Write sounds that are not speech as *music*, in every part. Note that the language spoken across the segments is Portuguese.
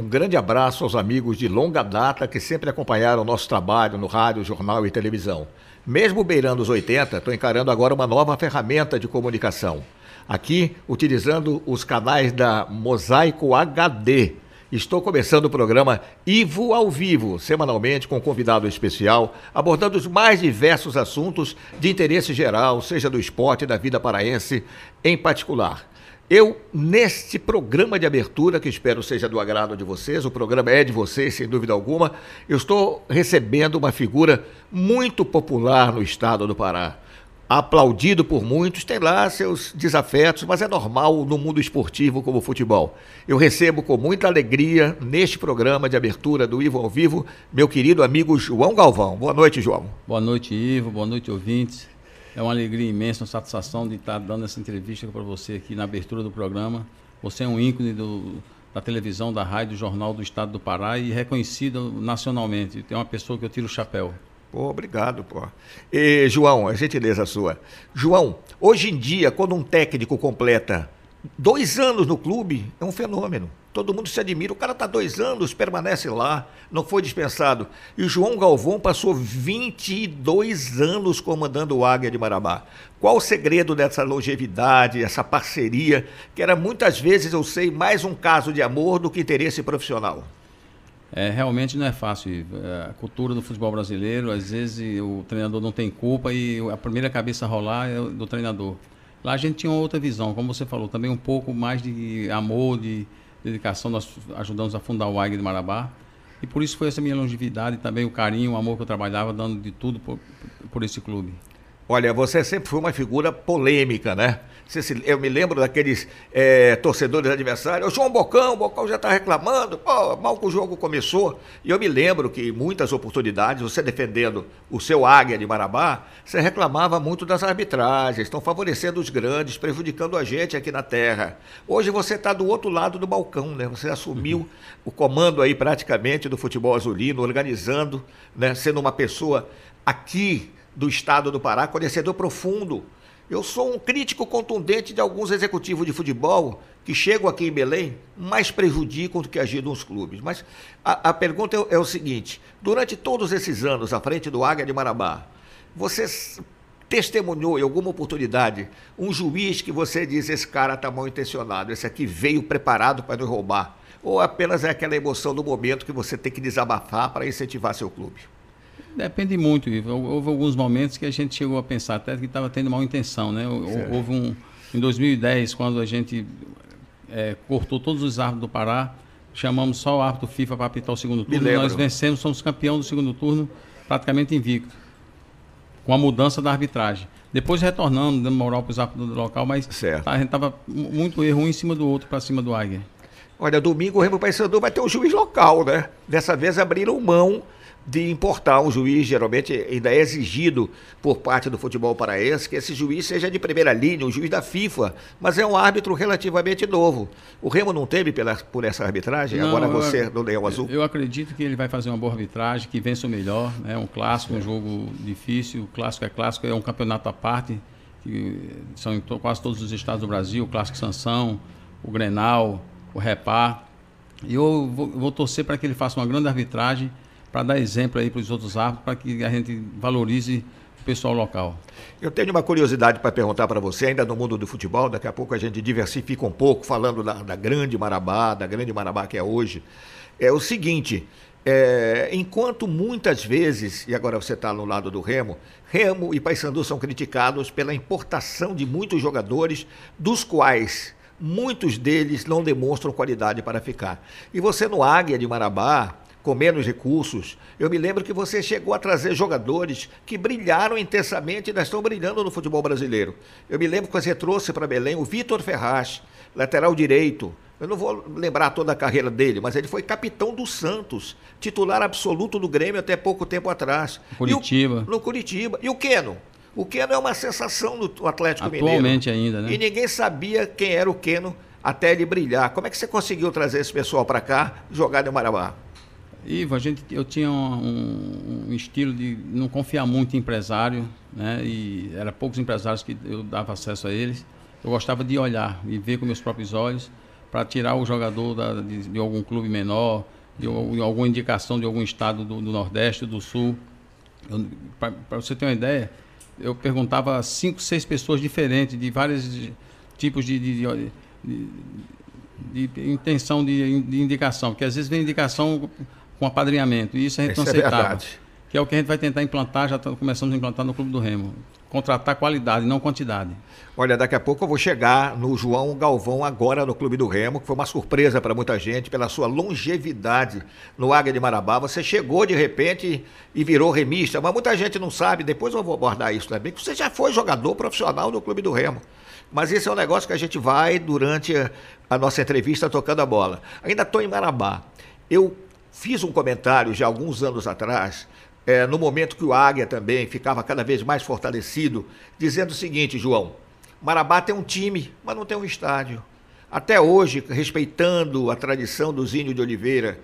Um grande abraço aos amigos de longa data que sempre acompanharam o nosso trabalho no rádio, jornal e televisão. Mesmo beirando os 80, estou encarando agora uma nova ferramenta de comunicação. Aqui, utilizando os canais da Mosaico HD. Estou começando o programa Ivo ao Vivo, semanalmente com um convidado especial, abordando os mais diversos assuntos de interesse geral, seja do esporte e da vida paraense em particular. Eu, neste programa de abertura, que espero seja do agrado de vocês, o programa é de vocês, sem dúvida alguma, eu estou recebendo uma figura muito popular no estado do Pará aplaudido por muitos, tem lá seus desafetos, mas é normal no mundo esportivo como o futebol. Eu recebo com muita alegria, neste programa de abertura do Ivo ao Vivo, meu querido amigo João Galvão. Boa noite, João. Boa noite, Ivo. Boa noite, ouvintes. É uma alegria imensa, uma satisfação de estar dando essa entrevista para você aqui na abertura do programa. Você é um ícone do, da televisão, da rádio, do jornal do Estado do Pará e reconhecido nacionalmente. Tem uma pessoa que eu tiro o chapéu. Pô, obrigado, pô. E, João, a gentileza sua. João, hoje em dia, quando um técnico completa dois anos no clube, é um fenômeno. Todo mundo se admira. O cara está dois anos, permanece lá, não foi dispensado. E o João Galvão passou 22 anos comandando o Águia de Marabá. Qual o segredo dessa longevidade, essa parceria, que era muitas vezes, eu sei, mais um caso de amor do que interesse profissional? É, realmente não é fácil. É, a cultura do futebol brasileiro, às vezes o treinador não tem culpa e a primeira cabeça a rolar é do treinador. Lá a gente tinha outra visão, como você falou, também um pouco mais de amor, de dedicação. Nós ajudamos a fundar o Águia de Marabá. E por isso foi essa minha longevidade, também o carinho, o amor que eu trabalhava, dando de tudo por, por esse clube. Olha, você sempre foi uma figura polêmica, né? Eu me lembro daqueles é, torcedores adversários. O João Bocão, o Bocão já está reclamando, pô, mal que o jogo começou. E eu me lembro que em muitas oportunidades, você defendendo o seu Águia de Marabá, você reclamava muito das arbitragens, estão favorecendo os grandes, prejudicando a gente aqui na terra. Hoje você está do outro lado do balcão, né? Você assumiu uhum. o comando aí praticamente do futebol azulino, organizando, né? Sendo uma pessoa aqui do estado do Pará, conhecedor profundo eu sou um crítico contundente de alguns executivos de futebol que chegam aqui em Belém, mais prejudicam do que ajudam os clubes. Mas a, a pergunta é, é, o seguinte: durante todos esses anos à frente do Águia de Marabá, você testemunhou em alguma oportunidade um juiz que você diz: esse cara está mal intencionado, esse aqui veio preparado para nos roubar? Ou apenas é aquela emoção do momento que você tem que desabafar para incentivar seu clube? Depende muito, Ivo. Houve alguns momentos que a gente chegou a pensar até que estava tendo mal intenção, né? Certo. Houve um em 2010 quando a gente é, cortou todos os árbitros do Pará, chamamos só o árbitro FIFA para apitar o segundo turno. Nós vencemos, somos campeão do segundo turno, praticamente invicto, com a mudança da arbitragem. Depois retornando, dando moral para os árbitros do local, mas tá, a gente estava muito erro um em cima do outro para cima do Águia. Olha, domingo o Remo Paysandu vai ter um juiz local, né? Dessa vez abriram mão de importar um juiz, geralmente ainda é exigido por parte do futebol paraense, que esse juiz seja de primeira linha, um juiz da FIFA, mas é um árbitro relativamente novo. O Remo não teve pela, por essa arbitragem, não, agora você do Leão Azul? Eu acredito que ele vai fazer uma boa arbitragem, que vença o melhor, é né? um clássico, um jogo difícil, o clássico é clássico, é um campeonato à parte, que são em quase todos os estados do Brasil, o Clássico Sanção, o Grenal, o Repar, e eu vou, vou torcer para que ele faça uma grande arbitragem, para dar exemplo aí para os outros árbitros, para que a gente valorize o pessoal local. Eu tenho uma curiosidade para perguntar para você, ainda no mundo do futebol, daqui a pouco a gente diversifica um pouco, falando da, da grande Marabá, da grande Marabá que é hoje. É o seguinte, é, enquanto muitas vezes, e agora você está no lado do Remo, Remo e Paysandu são criticados pela importação de muitos jogadores, dos quais muitos deles não demonstram qualidade para ficar. E você no Águia de Marabá, com menos recursos. Eu me lembro que você chegou a trazer jogadores que brilharam intensamente e ainda estão brilhando no futebol brasileiro. Eu me lembro que você trouxe para Belém o Vitor Ferraz, lateral direito. Eu não vou lembrar toda a carreira dele, mas ele foi capitão do Santos, titular absoluto do Grêmio até pouco tempo atrás. Curitiba. O, no Curitiba. E o Keno? O Keno é uma sensação no Atlético Atualmente Mineiro. ainda, né? E ninguém sabia quem era o Keno até ele brilhar. Como é que você conseguiu trazer esse pessoal para cá, jogar no Marabá? Ivo, a gente, eu tinha um, um, estilo de não confiar muito em empresário, né? E era poucos empresários que eu dava acesso a eles. Eu gostava de olhar e ver com meus próprios olhos. para tirar o jogador da, de, de, algum clube menor, de, de, alguma indicação de algum estado do, do Nordeste, do Sul. Para você ter uma ideia, eu perguntava a cinco, seis pessoas diferentes, de vários tipos de, de, de, intenção de, indicação, porque às vezes vem indicação com apadrinhamento, e isso a gente isso não é aceitava. que é o que a gente vai tentar implantar, já começamos a implantar no Clube do Remo. Contratar qualidade, não quantidade. Olha, daqui a pouco eu vou chegar no João Galvão agora no Clube do Remo, que foi uma surpresa para muita gente pela sua longevidade no Águia de Marabá. Você chegou de repente e virou remista, mas muita gente não sabe, depois eu vou abordar isso também, que você já foi jogador profissional no Clube do Remo. Mas esse é um negócio que a gente vai durante a nossa entrevista tocando a bola. Ainda estou em Marabá. Eu fiz um comentário já alguns anos atrás, é, no momento que o Águia também ficava cada vez mais fortalecido, dizendo o seguinte, João: Marabá tem um time, mas não tem um estádio. Até hoje, respeitando a tradição do Zinho de Oliveira,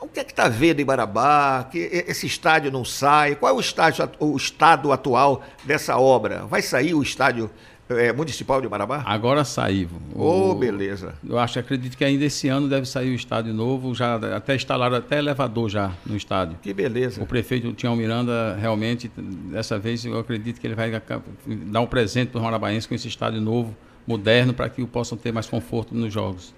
o que é que está vendo em Marabá? Que esse estádio não sai? Qual é o, estádio, o estado atual dessa obra? Vai sair o estádio é, municipal de Marabá? Agora saiu. Ô, oh, beleza. Eu acho, acredito que ainda esse ano deve sair o estádio novo, já até instalaram até elevador já no estádio. Que beleza. O prefeito Tião Miranda, realmente, dessa vez eu acredito que ele vai dar um presente para os marabaenses com esse estádio novo, moderno, para que possam ter mais conforto nos jogos.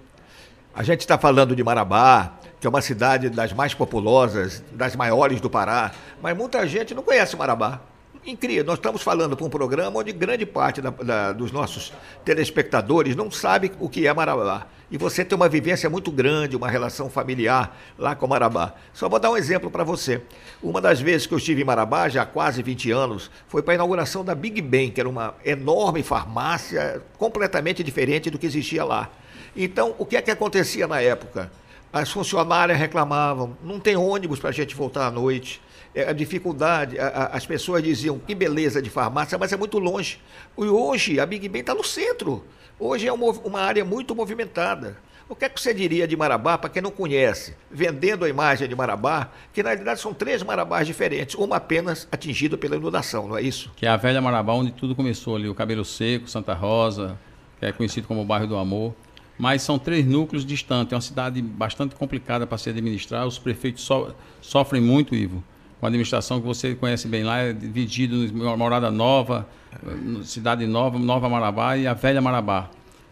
A gente está falando de Marabá, que é uma cidade das mais populosas, das maiores do Pará, mas muita gente não conhece Marabá. Incrível, nós estamos falando para um programa onde grande parte da, da, dos nossos telespectadores não sabe o que é Marabá. E você tem uma vivência muito grande, uma relação familiar lá com Marabá. Só vou dar um exemplo para você. Uma das vezes que eu estive em Marabá, já há quase 20 anos, foi para a inauguração da Big Ben, que era uma enorme farmácia completamente diferente do que existia lá. Então, o que é que acontecia na época? As funcionárias reclamavam, não tem ônibus para a gente voltar à noite é, a dificuldade, a, a, as pessoas diziam que beleza de farmácia, mas é muito longe. E hoje a Big Ben está no centro. Hoje é uma, uma área muito movimentada. O que é que você diria de Marabá, para quem não conhece, vendendo a imagem de Marabá, que na realidade são três Marabás diferentes, uma apenas atingida pela inundação, não é isso? Que é a velha Marabá, onde tudo começou ali, o Cabelo Seco, Santa Rosa, que é conhecido como o bairro do Amor. Mas são três núcleos distantes, é uma cidade bastante complicada para se administrar, os prefeitos so, sofrem muito, Ivo com a administração que você conhece bem lá, é dividido em Morada Nova, Cidade Nova, Nova Marabá e a Velha Marabá.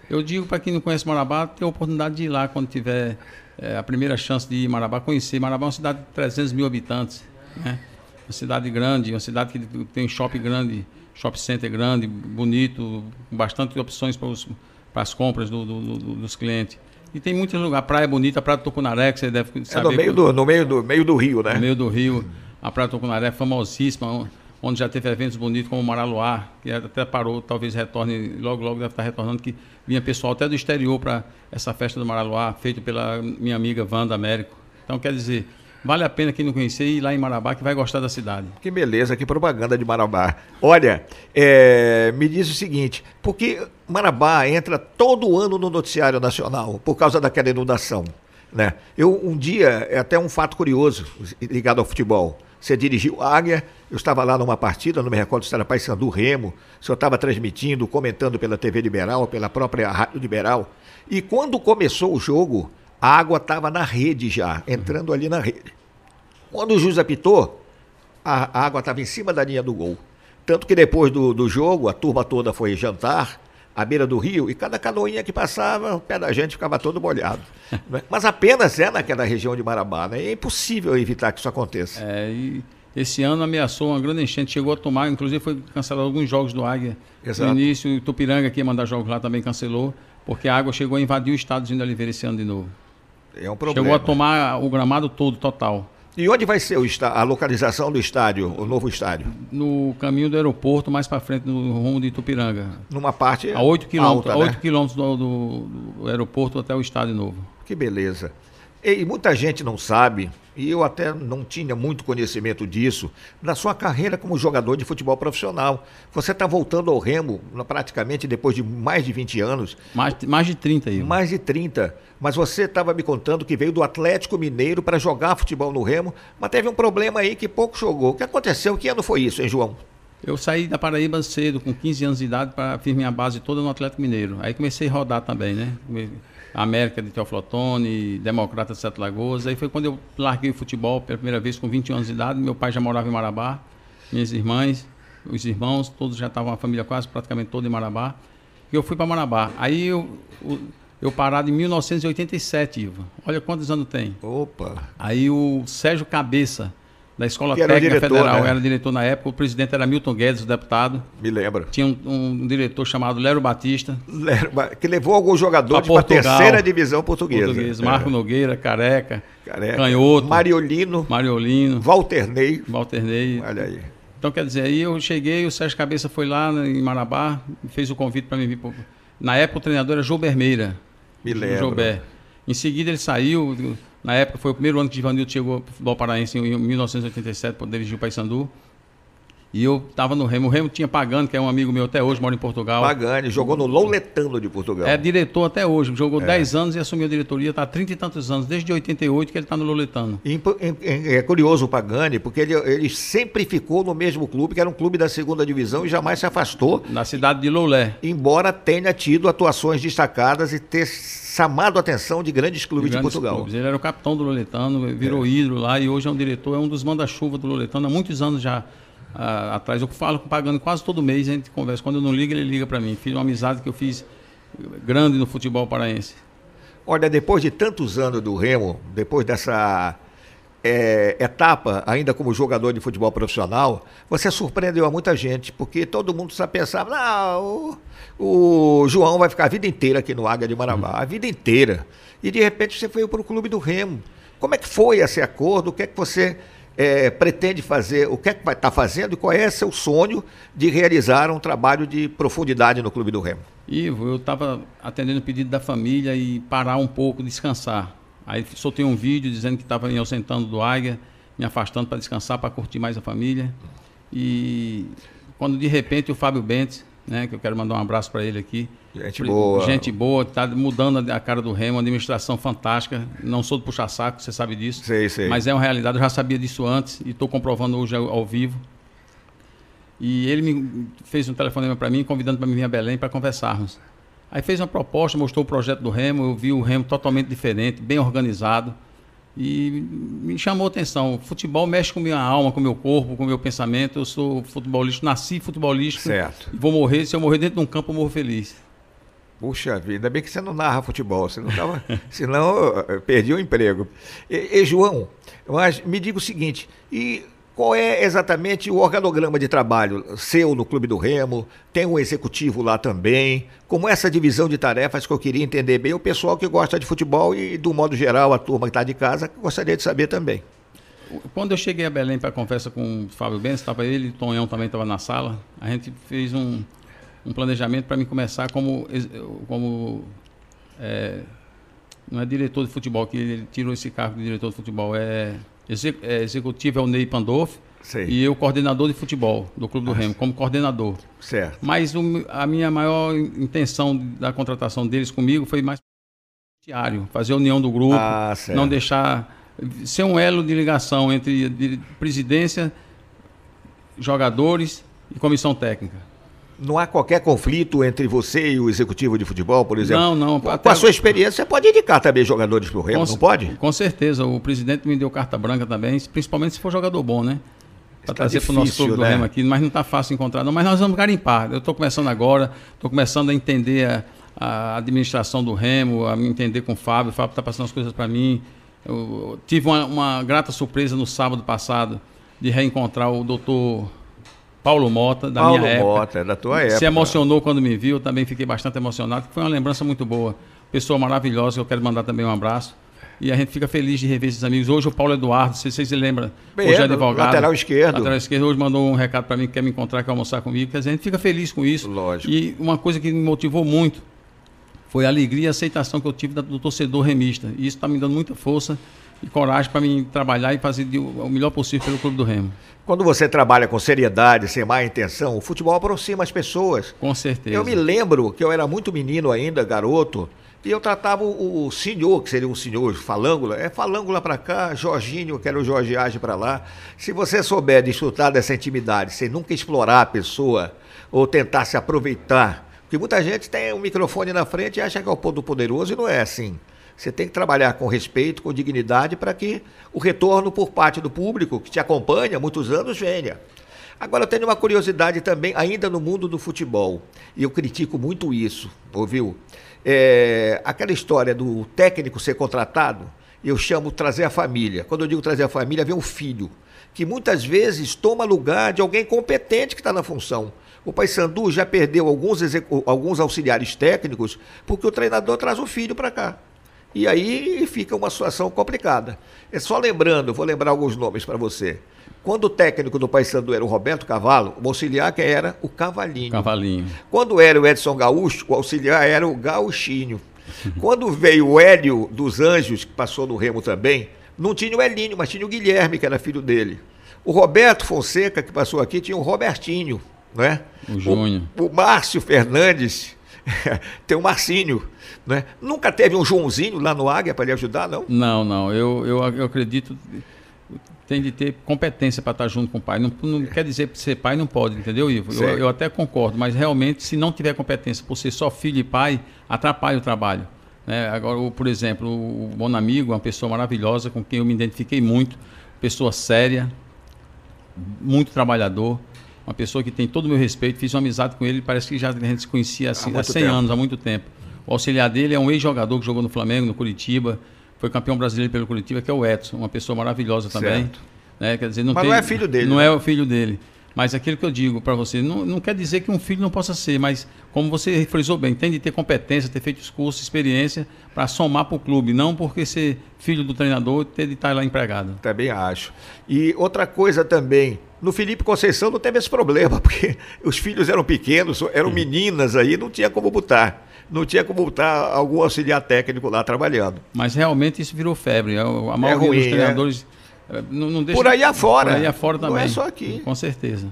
Eu digo para quem não conhece Marabá, ter a oportunidade de ir lá quando tiver é, a primeira chance de ir Marabá, conhecer. Marabá é uma cidade de 300 mil habitantes, né? uma cidade grande, uma cidade que tem um shopping grande, shopping center grande, bonito, bastante opções para, os, para as compras do, do, do, dos clientes. E tem muitos lugares, praia bonita, Praia do Tucunaré, que você deve saber. É no meio, do, no meio, do, meio do rio, né? No meio do rio. A Praia do Tucunaré é famosíssima, onde já teve eventos bonitos como o Maraluá, que até parou, talvez retorne, logo, logo deve estar retornando, que vinha pessoal até do exterior para essa festa do Maraluá, feita pela minha amiga Wanda Américo. Então, quer dizer, vale a pena quem não conhecer ir lá em Marabá, que vai gostar da cidade. Que beleza, que propaganda de Marabá. Olha, é, me diz o seguinte, porque Marabá entra todo ano no noticiário nacional, por causa daquela inundação. Né? Eu, um dia, é até um fato curioso ligado ao futebol. Você dirigiu Águia, eu estava lá numa partida, não me recordo se era Paysandu Remo, o senhor estava transmitindo, comentando pela TV Liberal, pela própria Rádio Liberal. E quando começou o jogo, a água estava na rede já, entrando ali na rede. Quando o juiz apitou, a, a água estava em cima da linha do gol. Tanto que depois do, do jogo, a turma toda foi jantar à beira do rio e cada canoinha que passava, o pé da gente ficava todo molhado. *laughs* Né? Mas apenas é naquela região de Marabá, né? É impossível evitar que isso aconteça. É, e esse ano ameaçou uma grande enchente, chegou a tomar, inclusive foi cancelado alguns jogos do Águia. Exato. No início, o Tupiranga que ia mandar jogos lá também cancelou, porque a água chegou a invadir o estado de Oliveira esse ano de novo. É um problema. Chegou a tomar o gramado todo, total. E onde vai ser a localização do estádio, o novo estádio? No caminho do aeroporto, mais para frente, no rumo de Itupiranga. Numa parte a 8 quilômetros, alta, a 8 né? quilômetros do, do, do aeroporto até o estádio novo. Que beleza. E muita gente não sabe, e eu até não tinha muito conhecimento disso, na sua carreira como jogador de futebol profissional. Você está voltando ao Remo praticamente depois de mais de 20 anos. Mais, mais de 30 aí. Mais de 30. Mas você estava me contando que veio do Atlético Mineiro para jogar futebol no Remo, mas teve um problema aí que pouco jogou. O que aconteceu? Que ano foi isso, hein, João? Eu saí da Paraíba cedo, com 15 anos de idade, para fiz minha base toda no Atlético Mineiro. Aí comecei a rodar também, né? América de Teoflotone, Democrata de Sete Lagoas. Aí foi quando eu larguei o futebol pela primeira vez com 21 anos de idade. Meu pai já morava em Marabá, minhas irmãs, os irmãos, todos já estavam, a família quase praticamente toda em Marabá. E eu fui para Marabá. Aí eu, eu parado em 1987, Iva. Olha quantos anos tem. Opa! Aí o Sérgio Cabeça, da Escola Técnica diretor, Federal, né? era diretor na época, o presidente era Milton Guedes, o deputado. Me lembro. Tinha um, um diretor chamado Lero Batista. Lero, que levou alguns jogadores para a terceira divisão portuguesa. Português, Marco é. Nogueira, Careca, Careca, Canhoto. Mariolino. Mariolino. Walter Ney. Olha aí. Então, quer dizer, aí eu cheguei, o Sérgio Cabeça foi lá em Marabá, fez o convite para mim vir. Na época o treinador era João Bermeira. Me lembro. Joubert. Em seguida ele saiu, na época foi o primeiro ano que Givanildo chegou ao paraense em 1987 para dirigir o Paysandu. E eu estava no Remo. O Remo tinha Pagani, que é um amigo meu até hoje, mora em Portugal. Pagani, jogou no Louletano de Portugal. É diretor até hoje. Jogou é. 10 anos e assumiu a diretoria. Está há 30 e tantos anos, desde 88 que ele está no Louletano. E, é curioso o Pagani, porque ele, ele sempre ficou no mesmo clube, que era um clube da segunda divisão, e jamais se afastou. Na cidade de Loulé. Embora tenha tido atuações destacadas e ter chamado a atenção de grandes clubes de, grandes de Portugal. Clubes. Ele era o capitão do Loletano, virou é. ídolo lá e hoje é um diretor, é um dos manda-chuva do Loletano há muitos anos já uh, atrás. Eu falo pagando quase todo mês, a gente conversa. Quando eu não ligo, ele liga para mim. Fiz uma amizade que eu fiz grande no futebol paraense. Olha, depois de tantos anos do Remo, depois dessa é, etapa, ainda como jogador de futebol profissional, você surpreendeu a muita gente, porque todo mundo só pensava, não, o, o João vai ficar a vida inteira aqui no Águia de Marabá, uhum. a vida inteira. E de repente você foi para o clube do Remo. Como é que foi esse acordo? O que é que você é, pretende fazer, o que é que vai estar tá fazendo e qual é seu sonho de realizar um trabalho de profundidade no Clube do Remo? Ivo, eu estava atendendo o pedido da família e parar um pouco, descansar. Aí soltei um vídeo dizendo que estava me ausentando do Águia, me afastando para descansar, para curtir mais a família. E quando de repente o Fábio Bentes, né, que eu quero mandar um abraço para ele aqui, Gente boa. Gente boa, está mudando a cara do Remo, administração fantástica. Não sou do puxa-saco, você sabe disso. Sei, sei. Mas é uma realidade, eu já sabia disso antes e estou comprovando hoje ao, ao, vivo. E ele me fez um telefonema para mim, convidando para mim vir a Belém para conversarmos. Aí fez uma proposta, mostrou o projeto do Remo, eu vi o Remo totalmente diferente, bem organizado. E me chamou a atenção. O futebol mexe com minha alma, com meu corpo, com meu pensamento. Eu sou futebolista, nasci futebolista. Certo. Vou morrer, se eu morrer dentro de um campo, eu morro feliz. Puxa vida, ainda bem que você não narra futebol, você não tava, *laughs* senão eu perdi o emprego. E, e, João, mas me diga o seguinte, e qual é exatamente o organograma de trabalho seu no Clube do Remo? Tem um executivo lá também? Como essa divisão de tarefas que eu queria entender bem, o pessoal que gosta de futebol e, do modo geral, a turma que está de casa, gostaria de saber também. Quando eu cheguei a Belém para a conversa com o Fábio Benz, estava ele, Tonhão também estava na sala, a gente fez um, um planejamento para mim começar como, como é, não é diretor de futebol, que ele tirou esse cargo de diretor de futebol, é, é executivo é o Ney Pandolfo, Sei. e eu coordenador de futebol do Clube do Remo, como coordenador. Certo. Mas o, a minha maior intenção da contratação deles comigo foi mais diário, fazer a união do grupo, ah, não deixar ser um elo de ligação entre presidência, jogadores e comissão técnica. Não há qualquer conflito entre você e o executivo de futebol, por exemplo? Não, não. Com a sua experiência, você pode indicar também jogadores para o Remo, não pode? Com certeza. O presidente me deu carta branca também, principalmente se for jogador bom, né? Para tá trazer para o nosso clube né? do Remo aqui, mas não está fácil encontrar, não. Mas nós vamos garimpar. Eu estou começando agora, estou começando a entender a, a, administração do Remo, a me entender com o Fábio. O Fábio está passando as coisas para mim. Eu tive uma, uma grata surpresa no sábado passado de reencontrar o doutor Paulo Mota, da Paulo minha época. Paulo Mota, é da tua época. Se emocionou quando me viu, também fiquei bastante emocionado, foi uma lembrança muito boa. Pessoa maravilhosa, eu quero mandar também um abraço. E a gente fica feliz de rever esses amigos. Hoje o Paulo Eduardo, se vocês se lembram, Bem, hoje é advogado. Lateral esquerdo. Lateral esquerdo, hoje mandou um recado para mim que quer me encontrar, quer almoçar comigo. Quer dizer, a gente fica feliz com isso. Lógico. E uma coisa que me motivou muito foi a alegria e a aceitação que eu tive do torcedor remista. E isso está me dando muita força e coragem para mim trabalhar e fazer o melhor possível pelo Clube do Remo. Quando você trabalha com seriedade, sem má intenção, o futebol aproxima as pessoas. Com certeza. Eu me lembro que eu era muito menino ainda, garoto, e eu tratava o, senhor, que seria um senhor falângula, é falângula para cá, Jorginho, que era o Jorgeagem para lá. Se você souber desfrutar dessa intimidade, sem nunca explorar a pessoa ou tentar se aproveitar Porque muita gente tem um microfone na frente e acha que é o ponto poderoso e não é assim. Você tem que trabalhar com respeito, com dignidade, para que o retorno por parte do público que te acompanha há muitos anos venha. Agora, eu tenho uma curiosidade também, ainda no mundo do futebol, e eu critico muito isso, ouviu? É, aquela história do técnico ser contratado, eu chamo trazer a família. Quando eu digo trazer a família, vem o filho, que muitas vezes toma lugar de alguém competente que está na função. O Paysandu já perdeu alguns, alguns auxiliares técnicos porque o treinador traz o filho para cá. E aí fica uma situação complicada. É só lembrando, vou lembrar alguns nomes para você. Quando o técnico do Paysandu era o Roberto Cavalo, o auxiliar que era o Cavalinho. Cavalinho. Quando era o Edson Gaúcho, o auxiliar era o Gauchinho. *laughs* Quando veio o Hélio dos Anjos, que passou no Remo também, não tinha o Elinho, mas tinha o Guilherme, que era filho dele. O Roberto Fonseca, que passou aqui, tinha o Robertinho, não é? O Júnior. O, o Márcio Fernandes, *laughs* tem o Marcinho. Né? Nunca teve um Joãozinho lá no Águia para lhe ajudar, não? Não, não. Eu, eu, eu acredito tem de ter competência para estar junto com o pai. Não, não quer dizer que ser pai não pode, entendeu, Ivo? Eu, eu, até concordo, mas realmente, se não tiver competência por ser só filho e pai, atrapalha o trabalho. Né? Agora, por exemplo, o bom amigo, uma pessoa maravilhosa com quem eu me identifiquei muito, pessoa séria, muito trabalhador, uma pessoa que tem todo o meu respeito, fiz uma amizade com ele, parece que já a gente se conhecia assim, há, há 100 tempo. anos, há muito tempo. O auxiliar dele é um ex-jogador que jogou no Flamengo, no Curitiba, foi campeão brasileiro pelo Curitiba, que é o Edson, uma pessoa maravilhosa também. Né? Quer dizer, não Mas tem, não é filho dele. Não né? é o filho dele. Mas aquilo que eu digo para você, não, não quer dizer que um filho não possa ser, mas como você frisou bem, tem de ter competência, ter feito os cursos, experiência, para somar para o clube, não porque ser filho do treinador ter de estar lá empregado. Também acho. E outra coisa também, no Felipe Conceição não teve esse problema, *laughs* porque os filhos eram pequenos, eram meninas aí, não tinha como botar não tinha como botar algum auxiliar técnico lá trabalhando. Mas realmente isso virou febre. A maioria é ruim, dos treinadores. É? Não, não deixa, por aí afora. Por aí afora também. Não é só aqui. Com certeza.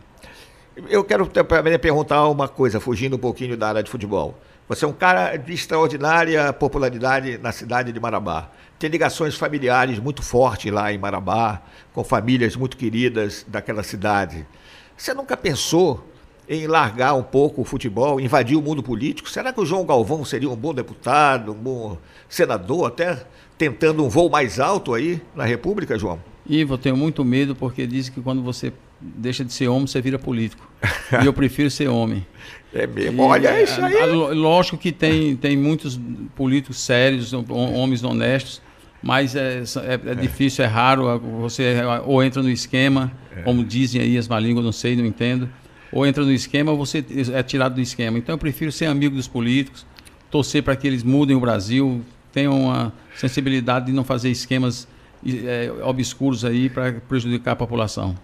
Eu quero também perguntar uma coisa, fugindo um pouquinho da área de futebol. Você é um cara de extraordinária popularidade na cidade de Marabá. Tem ligações familiares muito fortes lá em Marabá, com famílias muito queridas daquela cidade. Você nunca pensou em largar um pouco o futebol, invadir o mundo político? Será que o João Galvão seria um bom deputado, um bom senador, até tentando um voo mais alto aí na República, João? Ivo, eu tenho muito medo porque dizem que quando você deixa de ser homem, você vira político. e eu prefiro ser homem. *laughs* É mesmo, e, olha é, isso aí. Lógico que tem, tem muitos políticos sérios, homens honestos, mas é, é, é, difícil, é raro. Você ou entra no esquema, é. como dizem aí as má línguas, não sei, não entendo ou entra no esquema ou você é tirado do esquema. Então eu prefiro ser amigo dos políticos, torcer para que eles mudem o Brasil, tenham uma sensibilidade de não fazer esquemas é, obscuros aí para prejudicar a população.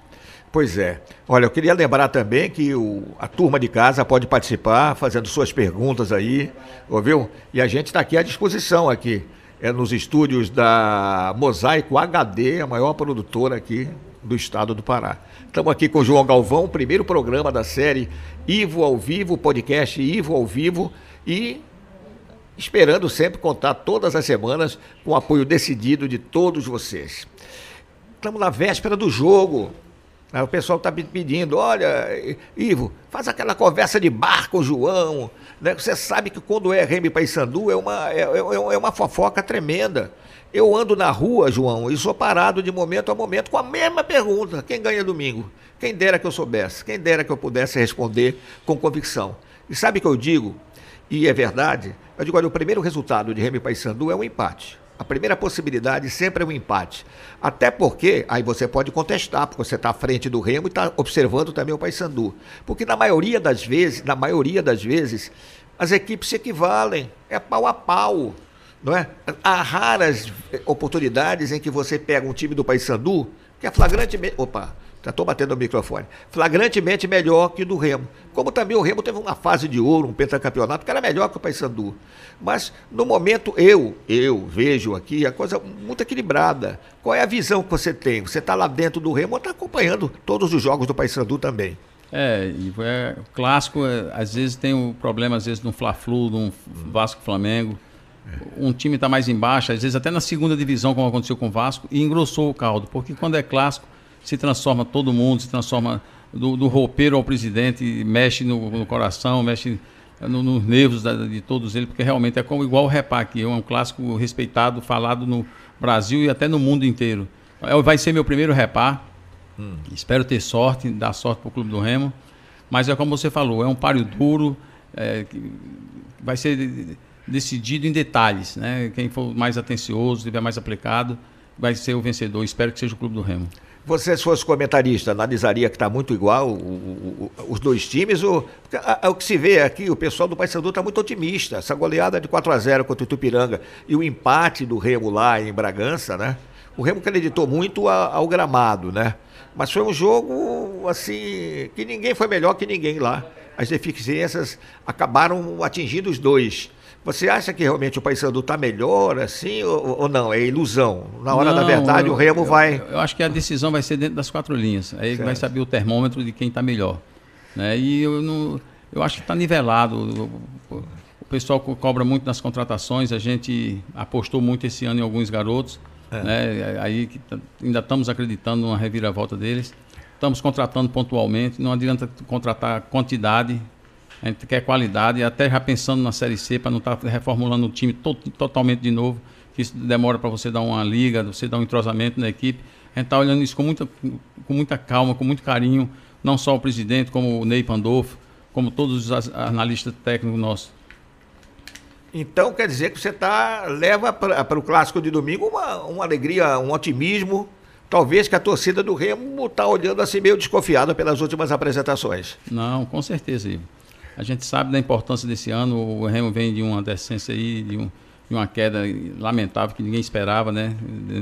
Pois é. Olha, eu queria lembrar também que o, a turma de casa pode participar, fazendo suas perguntas aí, ouviu? E a gente está aqui à disposição aqui, é nos estúdios da Mosaico HD, a maior produtora aqui do estado do Pará. Estamos aqui com o João Galvão, primeiro programa da série Ivo ao Vivo, podcast Ivo ao Vivo e esperando sempre contar todas as semanas com o apoio decidido de todos vocês. Estamos na véspera do jogo. Aí o pessoal está me pedindo, olha, Ivo, faz aquela conversa de bar com o João. Né? Você sabe que quando é Remy Paysandu é uma, é, é, é uma fofoca tremenda. Eu ando na rua, João, e sou parado de momento a momento com a mesma pergunta: quem ganha domingo? Quem dera que eu soubesse, quem dera que eu pudesse responder com convicção. E sabe o que eu digo? E é verdade. Eu digo, olha, o primeiro resultado de Remy Paysandu é um empate. A primeira possibilidade sempre é um empate. Até porque, aí você pode contestar, porque você está à frente do Remo e está observando também o Paysandu. Porque na maioria das vezes, na maioria das vezes, as equipes se equivalem. É pau a pau não é? Há raras oportunidades em que você pega um time do Paysandu que é flagrantemente, opa, já estou batendo o microfone, flagrantemente melhor que o do Remo. Como também o Remo teve uma fase de ouro, um pentacampeonato, que era melhor que o Paysandu. Mas no momento eu, eu vejo aqui a coisa muito equilibrada. Qual é a visão que você tem? Você está lá dentro do Remo ou está acompanhando todos os jogos do Paysandu também? É, é clássico, é, às vezes tem o um problema, às vezes, no Fla-Flu, no Vasco Flamengo um time está mais embaixo, às vezes até na segunda divisão, como aconteceu com o Vasco, e engrossou o caldo, porque quando é clássico, se transforma todo mundo, se transforma do, do roupeiro ao presidente, mexe no, no coração, mexe nos no nervos de todos eles, porque realmente é como igual o Repá, que é um clássico respeitado, falado no Brasil e até no mundo inteiro. É, vai ser meu primeiro Repá. Hum. Espero ter sorte, dar sorte para o Clube do Remo. Mas é como você falou, é um páreo duro, é, vai ser decidido em detalhes. Né? Quem for mais atencioso, tiver mais aplicado, vai ser o vencedor. Espero que seja o Clube do Remo. Você, se fosse comentarista, analisaria que está muito igual o, o, os dois times? A, a, o que se vê aqui, o pessoal do Paysandu está muito otimista. Essa goleada de 4 a 0 contra o Tupiranga e o empate do Remo lá em Bragança, né? O Remo acreditou muito a, ao gramado, né? Mas foi um jogo, assim, que ninguém foi melhor que ninguém lá. As deficiências acabaram atingindo os dois. Você acha que realmente o Paysandu está melhor assim ou, ou, não? É ilusão? Na hora não, da verdade, eu, o Remo eu, vai. Eu acho que a decisão vai ser dentro das quatro linhas. Aí certo. vai saber o termômetro de quem está melhor. Né? E eu, não, eu acho que está nivelado. O, pessoal cobra muito nas contratações. A gente apostou muito esse ano em alguns garotos. É. Né? Aí ainda estamos acreditando numa reviravolta deles. Estamos contratando pontualmente. Não adianta contratar quantidade a gente quer qualidade, até já pensando na Série C, para não estar tá reformulando o time to totalmente de novo, que isso demora para você dar uma liga, você dar um entrosamento na equipe. A gente está olhando isso com muita, com muita calma, com muito carinho, não só o presidente, como o Ney Pandolfo, como todos os analistas técnicos nossos. Então quer dizer que você tá, leva para o clássico de domingo uma, uma alegria, um otimismo. Talvez que a torcida do Remo está olhando assim meio desconfiada pelas últimas apresentações. Não, com certeza, Ivo. A gente sabe da importância desse ano. O Remo vem de uma decência aí, de, um, de uma queda lamentável que ninguém esperava, né?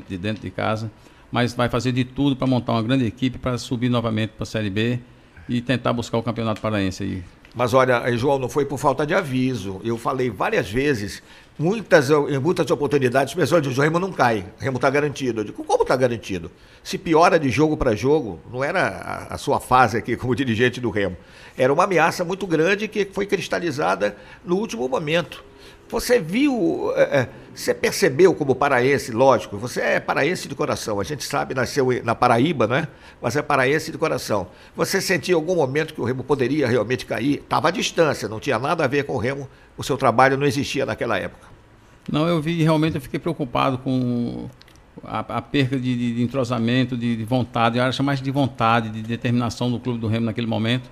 De dentro de casa. Mas vai fazer de tudo para montar uma grande equipe para subir novamente para a Série B e tentar buscar o Campeonato Paraense aí. Mas olha, João, não foi por falta de aviso. Eu falei várias vezes, muitas, em muitas oportunidades, o pessoal diz, o Remo não cai, o Remo está garantido. Eu digo, como está garantido? Se piora de jogo para jogo, não era a, a, sua fase aqui como dirigente do Remo. Era uma ameaça muito grande que foi cristalizada no último momento. Você viu, é, é, você percebeu como paraense, lógico, você é paraense de coração, a gente sabe, nasceu na Paraíba, né? Mas é paraense de coração. Você sentiu algum momento que o Remo poderia realmente cair? Estava à distância, não tinha nada a ver com o Remo, o seu trabalho não existia naquela época. Não, eu vi, realmente eu fiquei preocupado com a, a perda de, de entrosamento, de, de, vontade, eu acho mais de vontade, de determinação do clube do Remo naquele momento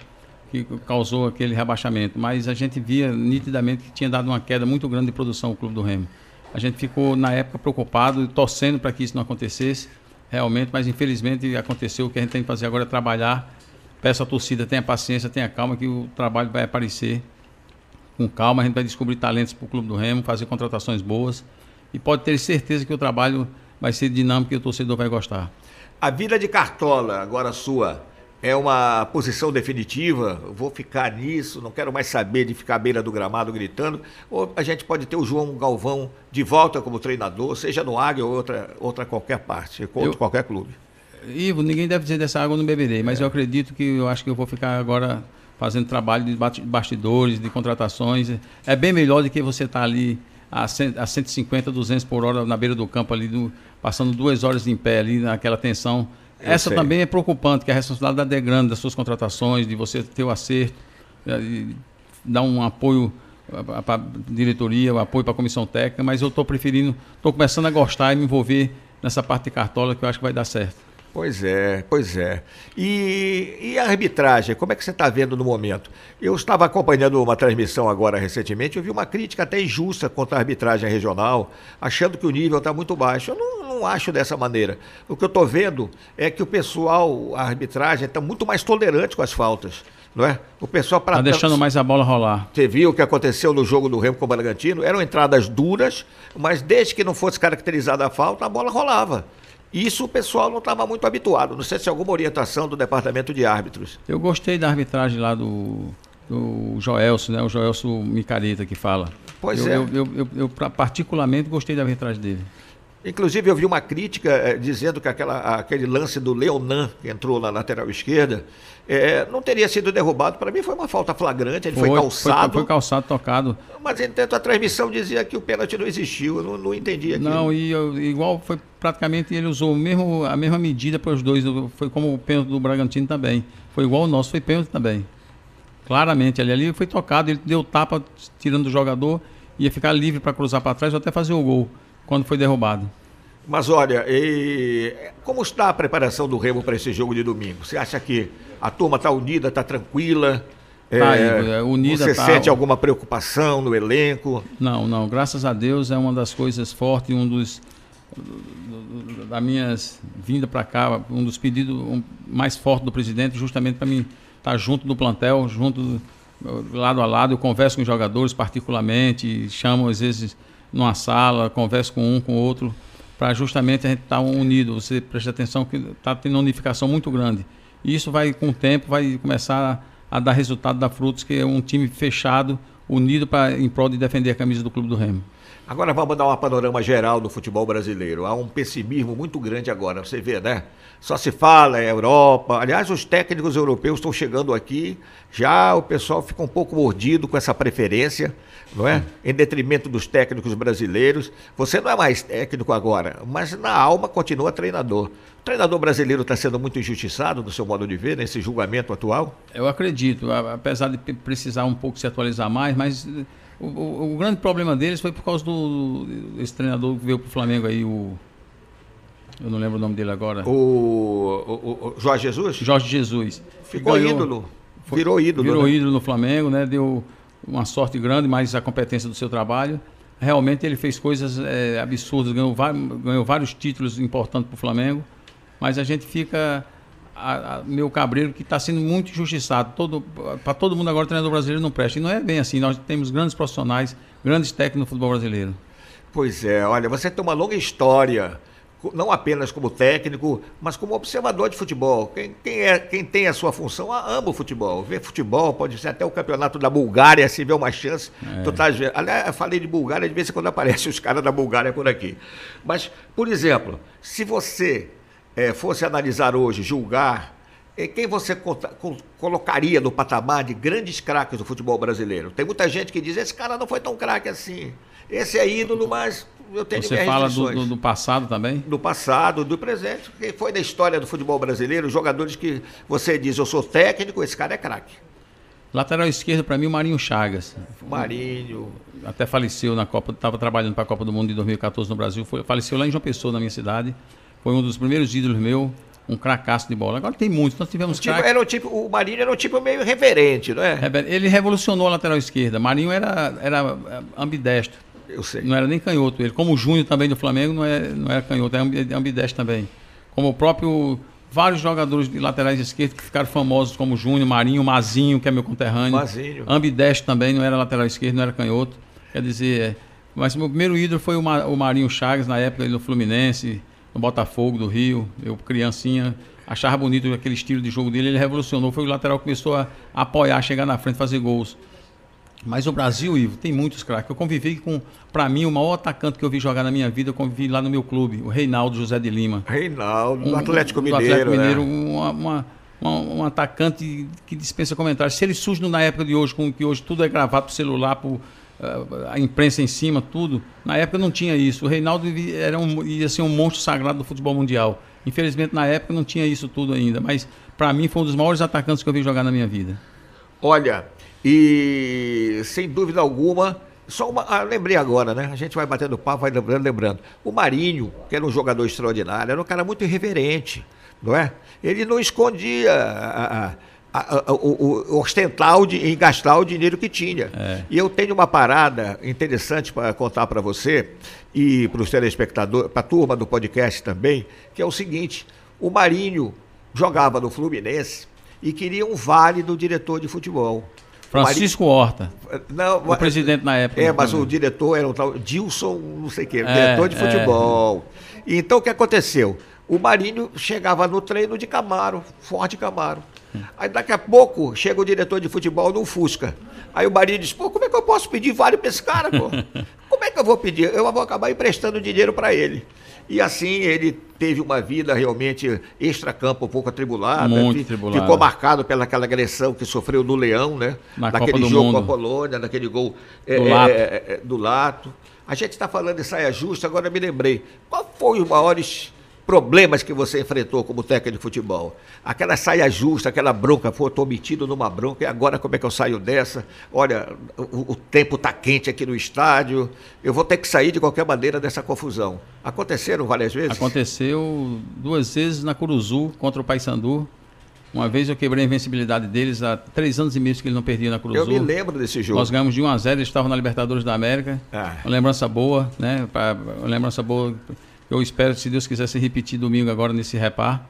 que causou aquele rebaixamento, mas a gente via nitidamente que tinha dado uma queda muito grande de produção o Clube do Remo. A gente ficou, na época, preocupado, torcendo para que isso não acontecesse, realmente, mas infelizmente aconteceu. O que a gente tem que fazer agora é trabalhar. Peço à torcida, tenha paciência, tenha calma, que o trabalho vai aparecer com calma. A gente vai descobrir talentos para o Clube do Remo, fazer contratações boas e pode ter certeza que o trabalho vai ser dinâmico e o torcedor vai gostar. A vida de Cartola, agora sua é uma posição definitiva, vou ficar nisso, não quero mais saber de ficar à beira do gramado gritando, ou a gente pode ter o João Galvão de volta como treinador, seja no Águia ou outra, outra qualquer parte, contra eu, qualquer clube. Ivo, ninguém deve dizer dessa água no beberei, mas é. eu acredito que eu acho que eu vou ficar agora fazendo trabalho de bastidores, de contratações. É bem melhor do que você estar tá ali a, 150, 200 por hora na beira do campo ali, do, passando duas horas em pé ali naquela tensão essa sei. também é preocupante, que a responsabilidade é grande das suas contratações, de você ter o acerto, eh, dar um apoio para a diretoria, um apoio para a comissão técnica, mas eu estou preferindo, estou começando a gostar e me envolver nessa parte de cartola que eu acho que vai dar certo. Pois é, pois é. E, e a arbitragem, como é que você está vendo no momento? Eu estava acompanhando uma transmissão agora recentemente, eu vi uma crítica até injusta contra a arbitragem regional, achando que o nível está muito baixo. Eu não, não acho dessa maneira. O que eu estou vendo é que o pessoal, a arbitragem, está muito mais tolerante com as faltas. Não é? O pessoal para. Está deixando mais a bola rolar. Você viu o que aconteceu no jogo do Remo com o Bragantino? Eram entradas duras, mas desde que não fosse caracterizada a falta, a bola rolava. Isso o pessoal não estava muito habituado. Não sei se é alguma orientação do departamento de árbitros. Eu gostei da arbitragem lá do, do Joelso, né? O Joelso Micareta que fala. Pois eu, é. Eu, eu, eu, eu, particularmente gostei da arbitragem dele. Inclusive, eu vi uma crítica eh, dizendo que aquela, aquele lance do Leonan, que entrou na lateral esquerda, eh, não teria sido derrubado. Para mim, foi uma falta flagrante, ele foi, foi calçado. Foi, foi, calçado, tocado. Mas, entanto, a transmissão dizia que o pênalti não existiu. Eu não, não entendi aquilo. Não, e eu, igual foi praticamente ele usou mesmo, a mesma medida para os dois. Foi como o pênalti do Bragantino também. Foi igual o nosso, foi pênalti também. Claramente, ali, ali foi tocado, ele deu tapa tirando o jogador, ia ficar livre para cruzar para trás ou até fazer o gol quando foi derrubado. Mas olha, e... como está a preparação do Remo para esse jogo de domingo? Você acha que a turma está unida, está tranquila? Tá, é, unida, você tá... sente alguma preocupação no elenco? Não, não. Graças a Deus é uma das coisas fortes, um dos da minhas vinda para cá, um dos pedidos mais fortes do presidente, justamente para mim estar tá junto do plantel, junto lado a lado. Eu converso com os jogadores particularmente, chamo às vezes numa sala, converso com um, com outro, para justamente a gente estar tá unido. Você preste atenção que está tendo uma unificação muito grande. E isso vai, com o tempo, vai começar a, dar resultado, dar frutos, que é um time fechado, unido para em prol de defender a camisa do Clube do Remo. Agora vamos dar um panorama geral do futebol brasileiro. Há um pessimismo muito grande agora, você vê, né? Só se fala é Europa. Aliás, os técnicos europeus estão chegando aqui, já o pessoal fica um pouco mordido com essa preferência, não é? Em detrimento dos técnicos brasileiros. Você não é mais técnico agora, mas na alma continua treinador. O treinador brasileiro está sendo muito injustiçado, no seu modo de ver, nesse julgamento atual? Eu acredito, apesar de precisar um pouco se atualizar mais, mas o, o, o, grande problema deles foi por causa do. Esse treinador que veio pro Flamengo aí, o. Eu não lembro o nome dele agora. O, o Jorge Jesus? Jorge Jesus. Ficou ganhou, ídolo. Foi, virou ídolo. Virou né? ídolo no Flamengo, né? Deu uma sorte grande, mas a competência do seu trabalho. Realmente ele fez coisas é, absurdas, ganhou, ganhou vários títulos importantes para o Flamengo, mas a gente fica a, a, meu cabreiro que está sendo muito injustiçado. Todo, Para todo mundo agora, o treinador brasileiro não presta. E não é bem assim. Nós temos grandes profissionais, grandes técnicos no futebol brasileiro. Pois é, olha, você tem uma longa história, não apenas como técnico, mas como observador de futebol. Quem, quem, é, quem tem a sua função ama o futebol. Vê futebol, pode ser até o campeonato da Bulgária, se vê uma chance. É. Tu tá, aliás, eu falei de Bulgária, de vez em quando aparecem os caras da Bulgária por aqui. Mas, por exemplo, se você é, fosse analisar hoje, julgar, é, quem você colocaria no patamar de grandes craques do futebol brasileiro? Tem muita gente que diz: esse cara não foi tão craque assim. Esse é ídolo, mas eu tenho Você fala do, do, do, passado também? Do passado, do presente. Quem foi da história do futebol brasileiro, jogadores que você diz: eu sou técnico, esse cara é craque. Lateral esquerdo, para mim, o Marinho Chagas. Marinho. Até faleceu na Copa, estava trabalhando para a Copa do Mundo de 2014 no Brasil. Foi, faleceu lá em João Pessoa, na minha cidade. Foi um dos primeiros ídolos meu, um cracaço de bola. Agora tem muitos, nós tivemos o tipo, era o tipo O Marinho era um tipo meio reverente, não é? Ele revolucionou a lateral esquerda. Marinho era, era é, ambidestro. Eu sei. Não era nem canhoto ele. Como o Júnior também do Flamengo, não é, não era canhoto, é ambidestro também. Como o próprio vários jogadores de laterais esquerdos que ficaram famosos, como Júnior, Marinho, Mazinho, que é meu conterrâneo. Mazinho. Ambidestro também, não era lateral esquerdo, não era canhoto. Quer dizer, é, mas meu primeiro ídolo foi o, Marinho Chagas, na época ele no Fluminense no Botafogo do Rio. Eu, criancinha, achava bonito aquele estilo de jogo dele. Ele revolucionou. Foi o lateral que começou a, apoiar, chegar na frente, fazer gols. Mas o Brasil, Ivo, tem muitos craques. Eu convivi com, para mim, o maior atacante que eu vi jogar na minha vida, eu convivi lá no meu clube, o Reinaldo José de Lima. Reinaldo, um, do Atlético Mineiro. Do Atlético Mineiro, né? uma, uma, uma, um atacante que dispensa comentários. Se ele surge na época de hoje, com que hoje tudo é gravado por celular, por a imprensa em cima, tudo. Na época não tinha isso. O Reinaldo era um, ia ser um monstro sagrado do futebol mundial. Infelizmente, na época não tinha isso tudo ainda. Mas, para mim, foi um dos maiores atacantes que eu vi jogar na minha vida. Olha, e sem dúvida alguma, só uma. Ah, lembrei agora, né? A gente vai batendo papo, vai lembrando, lembrando. O Marinho, que era um jogador extraordinário, era um cara muito irreverente, não é? Ele não escondia. A, a, a, o, o, ostentar o, em gastar o dinheiro que tinha. É. E eu tenho uma parada interessante para contar para você e para os telespectadores, para a turma do podcast também, que é o seguinte: o Marinho jogava no Fluminense e queria um vale do diretor de futebol. Francisco Horta. Não, o presidente na época. É, mas o diretor era o tal Dilson, não sei o quê, é, diretor de é. futebol. É. Então o que aconteceu? O Marinho chegava no treino de Camaro, Forte Camaro. Aí daqui a pouco chega o diretor de futebol no Fusca. Aí o Marinho diz: pô, como é que eu posso pedir vale para esse cara, pô? *laughs* Como é que eu vou pedir? Eu vou acabar emprestando dinheiro para ele. E assim ele teve uma vida realmente extra-campo um pouco atribulada. Muito atribulada. Ficou marcado pelaquela agressão que sofreu no Leão, né? Na Naquele Copa jogo com a Polônia, naquele gol do, é, Lato. É, é, do Lato. A gente está falando de saia justa, agora me lembrei. Qual foi os maiores problemas que você enfrentou como técnico de futebol. Aquela saia justa, aquela bronca, foi estou metido numa bronca, e agora como é que eu saio dessa? Olha, o, o tempo está quente aqui no estádio, eu vou ter que sair de qualquer maneira dessa confusão. Aconteceram várias vezes? Aconteceu duas vezes na Curuzu contra o Paysandu. Uma vez eu quebrei a invencibilidade deles há três anos e meio que eles não perdiam na Cruz Eu me lembro desse jogo. Nós ganhamos de 1 a 0 eles estavam na Libertadores da América. Ah. Uma lembrança boa, né? Uma lembrança boa. Eu espero, se Deus quiser, se repetir domingo agora nesse repar.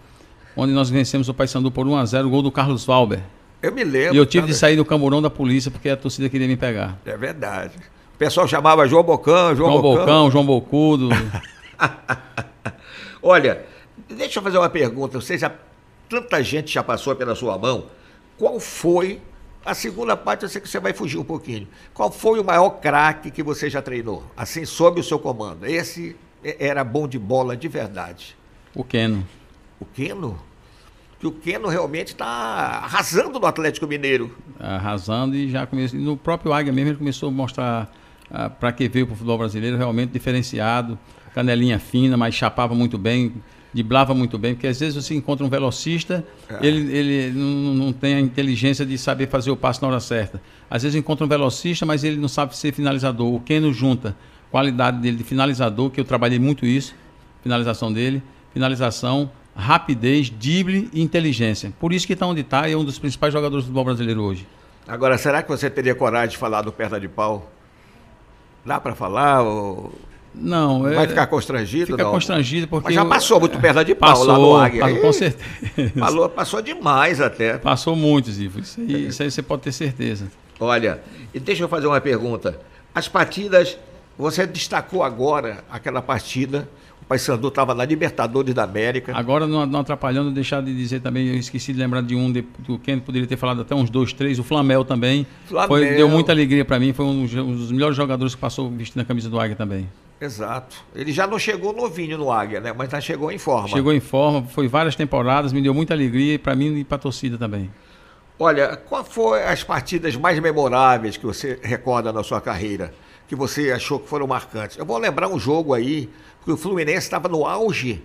Onde nós vencemos o Paysandu por 1 a 0 o gol do Carlos Valber. Eu me lembro. E eu tive de sair do camburão da polícia porque a torcida queria me pegar. É verdade. O pessoal chamava João Bocão, João, João Bocão. Bocão João Bocudo. *laughs* Olha, deixa eu fazer uma pergunta. Você já tanta gente já passou pela sua mão. Qual foi a segunda parte? Eu sei que você vai fugir um pouquinho. Qual foi o maior craque que você já treinou? Assim, sob o seu comando. Esse era bom de bola de verdade. O Keno. O Keno? Que o Keno realmente está arrasando no Atlético Mineiro. Arrasando e já começou. No próprio Águia mesmo ele começou a mostrar ah, para que veio para o futebol brasileiro realmente diferenciado, canelinha fina, mas chapava muito bem driblava muito bem, porque às vezes você encontra um velocista, é. ele, ele não, não, tem a inteligência de saber fazer o passo na hora certa. Às vezes encontra um velocista, mas ele não sabe ser finalizador. O Keno junta qualidade dele de finalizador, que eu trabalhei muito isso, finalização dele, finalização, rapidez, drible e inteligência. Por isso que está onde está e é um dos principais jogadores do futebol brasileiro hoje. Agora, será que você teria coragem de falar do perna de pau? Dá para falar? Ou... Não, Vai é, ficar constrangido? Fica não? constrangido porque. Mas já passou muito perna de pau passou, lá no Águia. Passou, com certeza. Passou, passou demais até. Passou muito, Zivo. Isso aí, isso aí você pode ter certeza. Olha, e deixa eu fazer uma pergunta. As partidas, você destacou agora aquela partida. O Paysandu estava na Libertadores da América. Agora, não, não, atrapalhando, deixar de dizer também, eu esqueci de lembrar de um, de, do Ken poderia ter falado até uns dois, três. O Flamel também. Flamel. Foi, deu muita alegria para mim. Foi um, um dos melhores jogadores que passou vestindo a camisa do Águia também. Exato. Ele já não chegou novinho no Águia, né? Mas já chegou em forma. Chegou em forma, foi várias temporadas, me deu muita alegria para mim e para a torcida também. Olha, qual foi as partidas mais memoráveis que você recorda na sua carreira? Que você achou que foram marcantes? Eu vou lembrar um jogo aí, que o Fluminense estava no auge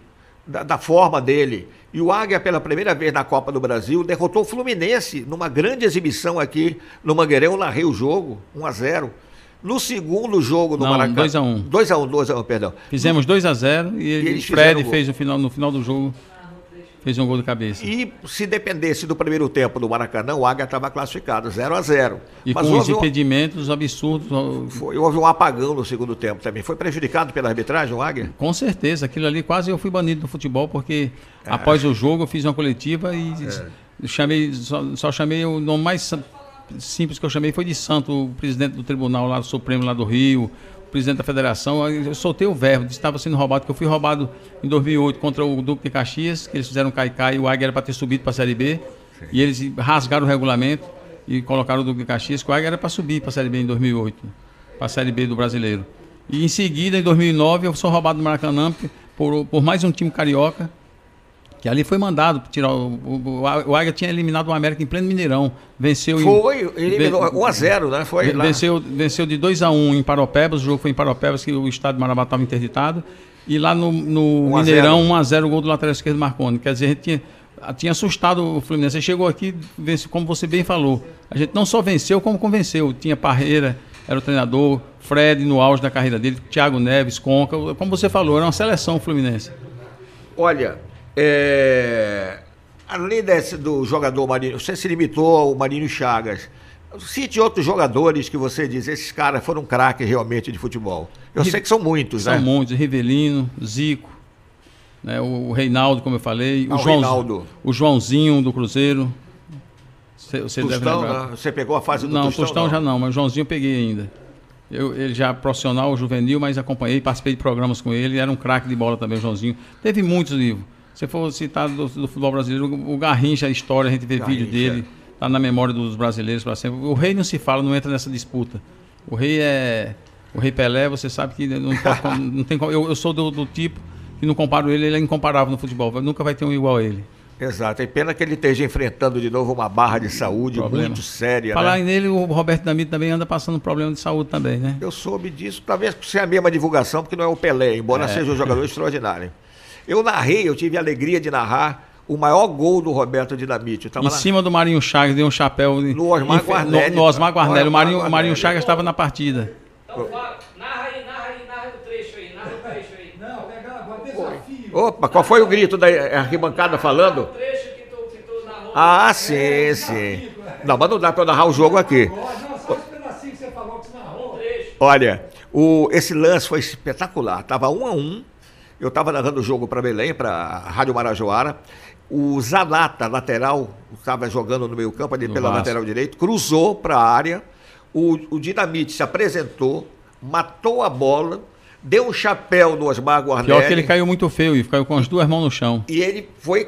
da, da, forma dele. E o Águia, pela primeira vez na Copa do Brasil, derrotou o Fluminense numa grande exibição aqui no Mangueirão. Eu narrei o jogo, 1 a 0 no segundo jogo do Maracanã. 2x1. 2x1, 2x1, perdão. Fizemos 2x0 e, e o Fred fez no final, no final do jogo. Fez um gol de cabeça. E se dependesse do primeiro tempo do Maracanã, o Águia estava classificado 0 a 0 E Mas com os impedimentos um... absurdos. Foi, houve um apagão no segundo tempo também. Foi prejudicado pela arbitragem o Águia? Com certeza. Aquilo ali quase eu fui banido do futebol, porque é. após o jogo eu fiz uma coletiva e é. chamei, só, só chamei o nome mais simples que eu chamei foi de santo, o presidente do tribunal lá do Supremo lá do Rio, presidente da federação. Eu soltei o verbo, estava sendo roubado, que eu fui roubado em 2008 contra o Duque de Caxias, que eles fizeram caicai e o Águia era para ter subido para a Série B. Sim. E eles rasgaram o regulamento e colocaram o Duque de Caxias, que o Águia era para subir para a Série B em 2008, para a Série B do brasileiro. E em seguida, em 2009, eu sou roubado do Maracanã por, por mais um time carioca que ali foi mandado tirar. O, o, o Águia tinha eliminado o América em pleno Mineirão. Venceu Foi, em, eliminou 1x0, né? Foi venceu, venceu de 2x1 um em Paropebas, o jogo foi em Paropebas, que o estado de Marabá estava interditado. E lá no, no Mineirão, 1x0 o gol do lateral esquerdo Marconi. Quer dizer, a gente tinha, tinha assustado o Fluminense. Você chegou aqui, como você bem falou. A gente não só venceu, como convenceu. Tinha Parreira, era o treinador, Fred no auge da carreira dele, Thiago Neves, Conca. Como você falou, era uma seleção Fluminense. Olha, é, além desse, do jogador Marinho, você se limitou ao Marinho Chagas. Cite outros jogadores que você diz, esses caras foram craques realmente de futebol. Eu sei que são muitos, são né? São muitos, Rivelino, Zico, né, o Reinaldo, como eu falei, ah, o, João, Reinaldo. o Joãozinho do Cruzeiro. Você, você Tostão, lembrar. Você pegou a fase do não, Tostão? Tostão não, já não, mas o Joãozinho eu peguei ainda. Eu, ele já profissional, juvenil, mas acompanhei, participei de programas com ele, era um craque de bola também, o Joãozinho. Teve muitos livros. Se for citar do, do, futebol brasileiro, o Garrincha, a história, a gente vê Garrincha. vídeo dele, tá na memória dos brasileiros para sempre. O rei não se fala, não entra nessa disputa. O rei é. O rei Pelé, você sabe que não, pode, *laughs* não tem eu, eu sou do, do, tipo que não comparo ele, ele é incomparável no futebol. Nunca vai ter um igual a ele. Exato. É pena que ele esteja enfrentando de novo uma barra de saúde Problema. muito séria. Falar né? nele, o Roberto Damito também anda passando problema de saúde também, né? Eu soube disso, talvez por ser a mesma divulgação, porque não é o Pelé, embora é. seja um jogador extraordinário. Eu narrei, eu tive a alegria de narrar o maior gol do Roberto Dinamite. Em na- cima do Marinho Chagas, deu um chapéu. No Osmar Infe- Guarnelli. No, no Osmar Guarnelli. O Marinho, o Marinho. Chagas estava na partida. Então fala, narra aí, narra aí, narra o trecho aí, narra o trecho aí. Não, legal, agora desafio. Opa, qual foi o grito da arquibancada falando? O trecho que tu, que tu narrou. Ah, sim, sim. Não, mas não dá pra eu narrar o jogo aqui. Agora, não, só esse pedacinho que você falou que você narrou. trecho. Olha, o, esse lance foi espetacular. Tava um a um. Eu estava narrando o jogo para Belém, para a Rádio Marajoara. O Zanata, lateral, estava jogando no meio campo ali Do pela Vasco. lateral direito, cruzou para a área. O, o Dinamite se apresentou, matou a bola, deu um chapéu no Osmar Guarnelli. Pior que ele caiu muito feio e caiu com as duas mãos no chão. E ele foi,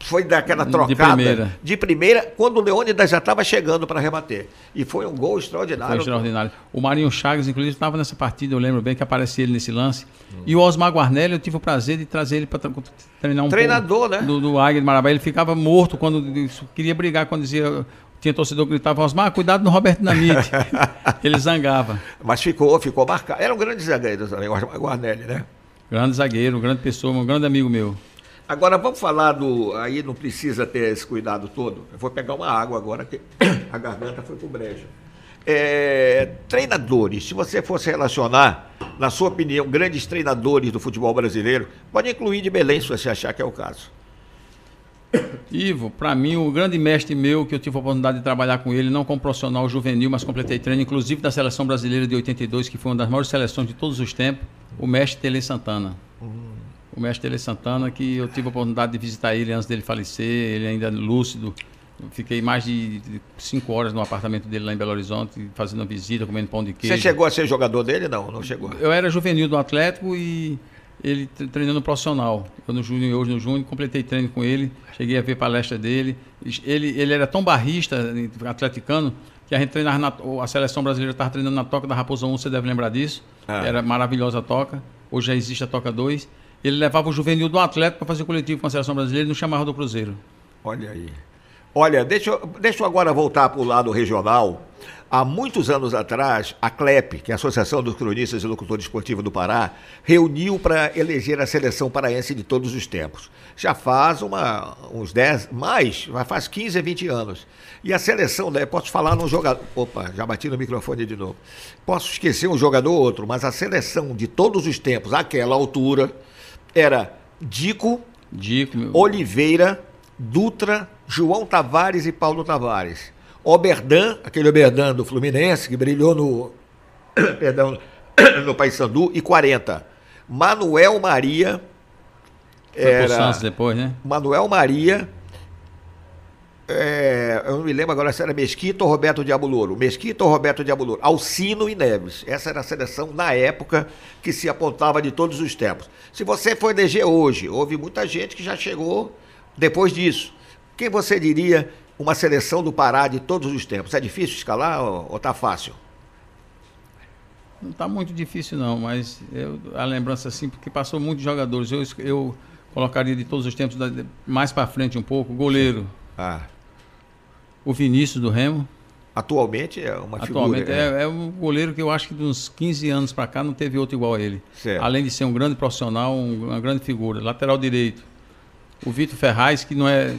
foi daquela De trocada primeira. de primeira, quando o Leônidas já estava chegando para rebater. E foi um gol Foi extraordinário. extraordinário. O Marinho Chagas, inclusive, estava nessa partida, eu lembro bem que aparecia ele nesse lance. E o Osmar Guarnelli, eu tive o prazer de trazer ele para treinar um Treinador, pouco né? Do, do Águia de Marabá. Ele ficava morto quando queria brigar, quando dizia. Tinha torcedor que gritava, Osmar, cuidado no Roberto Dinamite. *laughs* ele zangava. Mas ficou, ficou marcado. Era um grande zagueiro também, o Osmar Guarnelli, né? Grande zagueiro, grande pessoa, um grande amigo meu. Agora vamos falar do. Aí não precisa ter esse cuidado todo. Eu vou pegar uma água agora, que *coughs* a garganta foi pro brejo. É, treinadores, se você fosse relacionar, na sua opinião, grandes treinadores do futebol brasileiro, pode incluir de Belém, se você achar que é o caso. Ivo, para mim, o grande mestre meu, que eu tive a oportunidade de trabalhar com ele, não como profissional juvenil, mas completei treino, inclusive da seleção brasileira de 82, que foi uma das maiores seleções de todos os tempos, o mestre Tele Santana. O mestre Tele Santana, que eu tive a oportunidade de visitar ele antes dele falecer, ele ainda lúcido. Eu Fiquei mais de cinco horas no apartamento dele lá em Belo Horizonte, fazendo visita, comendo pão de queijo. Você chegou a ser jogador dele? Não, não chegou. Eu era juvenil do Atlético e ele tre- treinando profissional. Eu no Júnior, hoje no Júnior, completei treino com ele, cheguei a ver palestra dele. Ele, ele era tão barrista, atleticano, que a gente treinava na, a seleção brasileira estava treinando na Toca da Raposa 1, você deve lembrar disso. Ah. Era maravilhosa a Toca. Hoje já existe a Toca 2. Ele levava o juvenil do Atlético para fazer coletivo com a seleção brasileira e não chamava do Cruzeiro. Olha aí. Olha, deixa eu, deixa eu agora voltar para o lado regional. Há muitos anos atrás, a CLEP, que é a Associação dos Cronistas e Locutores Esportivos do Pará, reuniu para eleger a seleção paraense de todos os tempos. Já faz uma, uns 10, mais, faz 15 a 20 anos. E a seleção, né, posso falar num jogador. Opa, já bati no microfone de novo. Posso esquecer um jogador ou outro, mas a seleção de todos os tempos, àquela altura, era Dico, Dico, meu, Oliveira, Dutra, João Tavares e Paulo Tavares. Oberdan, aquele Oberdan do Fluminense, que brilhou no. *coughs* perdão, *coughs* no Paysandu, e 40. Manuel Maria. foi pro Era, Santos depois, né? Manuel Maria. É, eu não me lembro agora se era Mesquita ou Roberto Diabo Louro. Mesquita ou Roberto Diabo Louro. Alcino e Neves. Essa era a seleção na época que se apontava de todos os tempos. Se você for eleger hoje, houve muita gente que já chegou depois disso. Quem você diria uma seleção do Pará de todos os tempos? É difícil escalar ou, ou tá fácil? Não está muito difícil não, mas eu- a lembrança assim, porque passou muitos jogadores. Eu, eu colocaria de todos os tempos, mais para frente um pouco, goleiro, Ah, o Vinícius do Remo. atualmente é uma Atualmente figura. é, é um goleiro que eu acho que de uns 15 anos para cá não teve outro igual a ele. Certo. Além de ser um grande profissional, um- uma grande figura. Lateral direito, o Vitor Ferraz, que não é...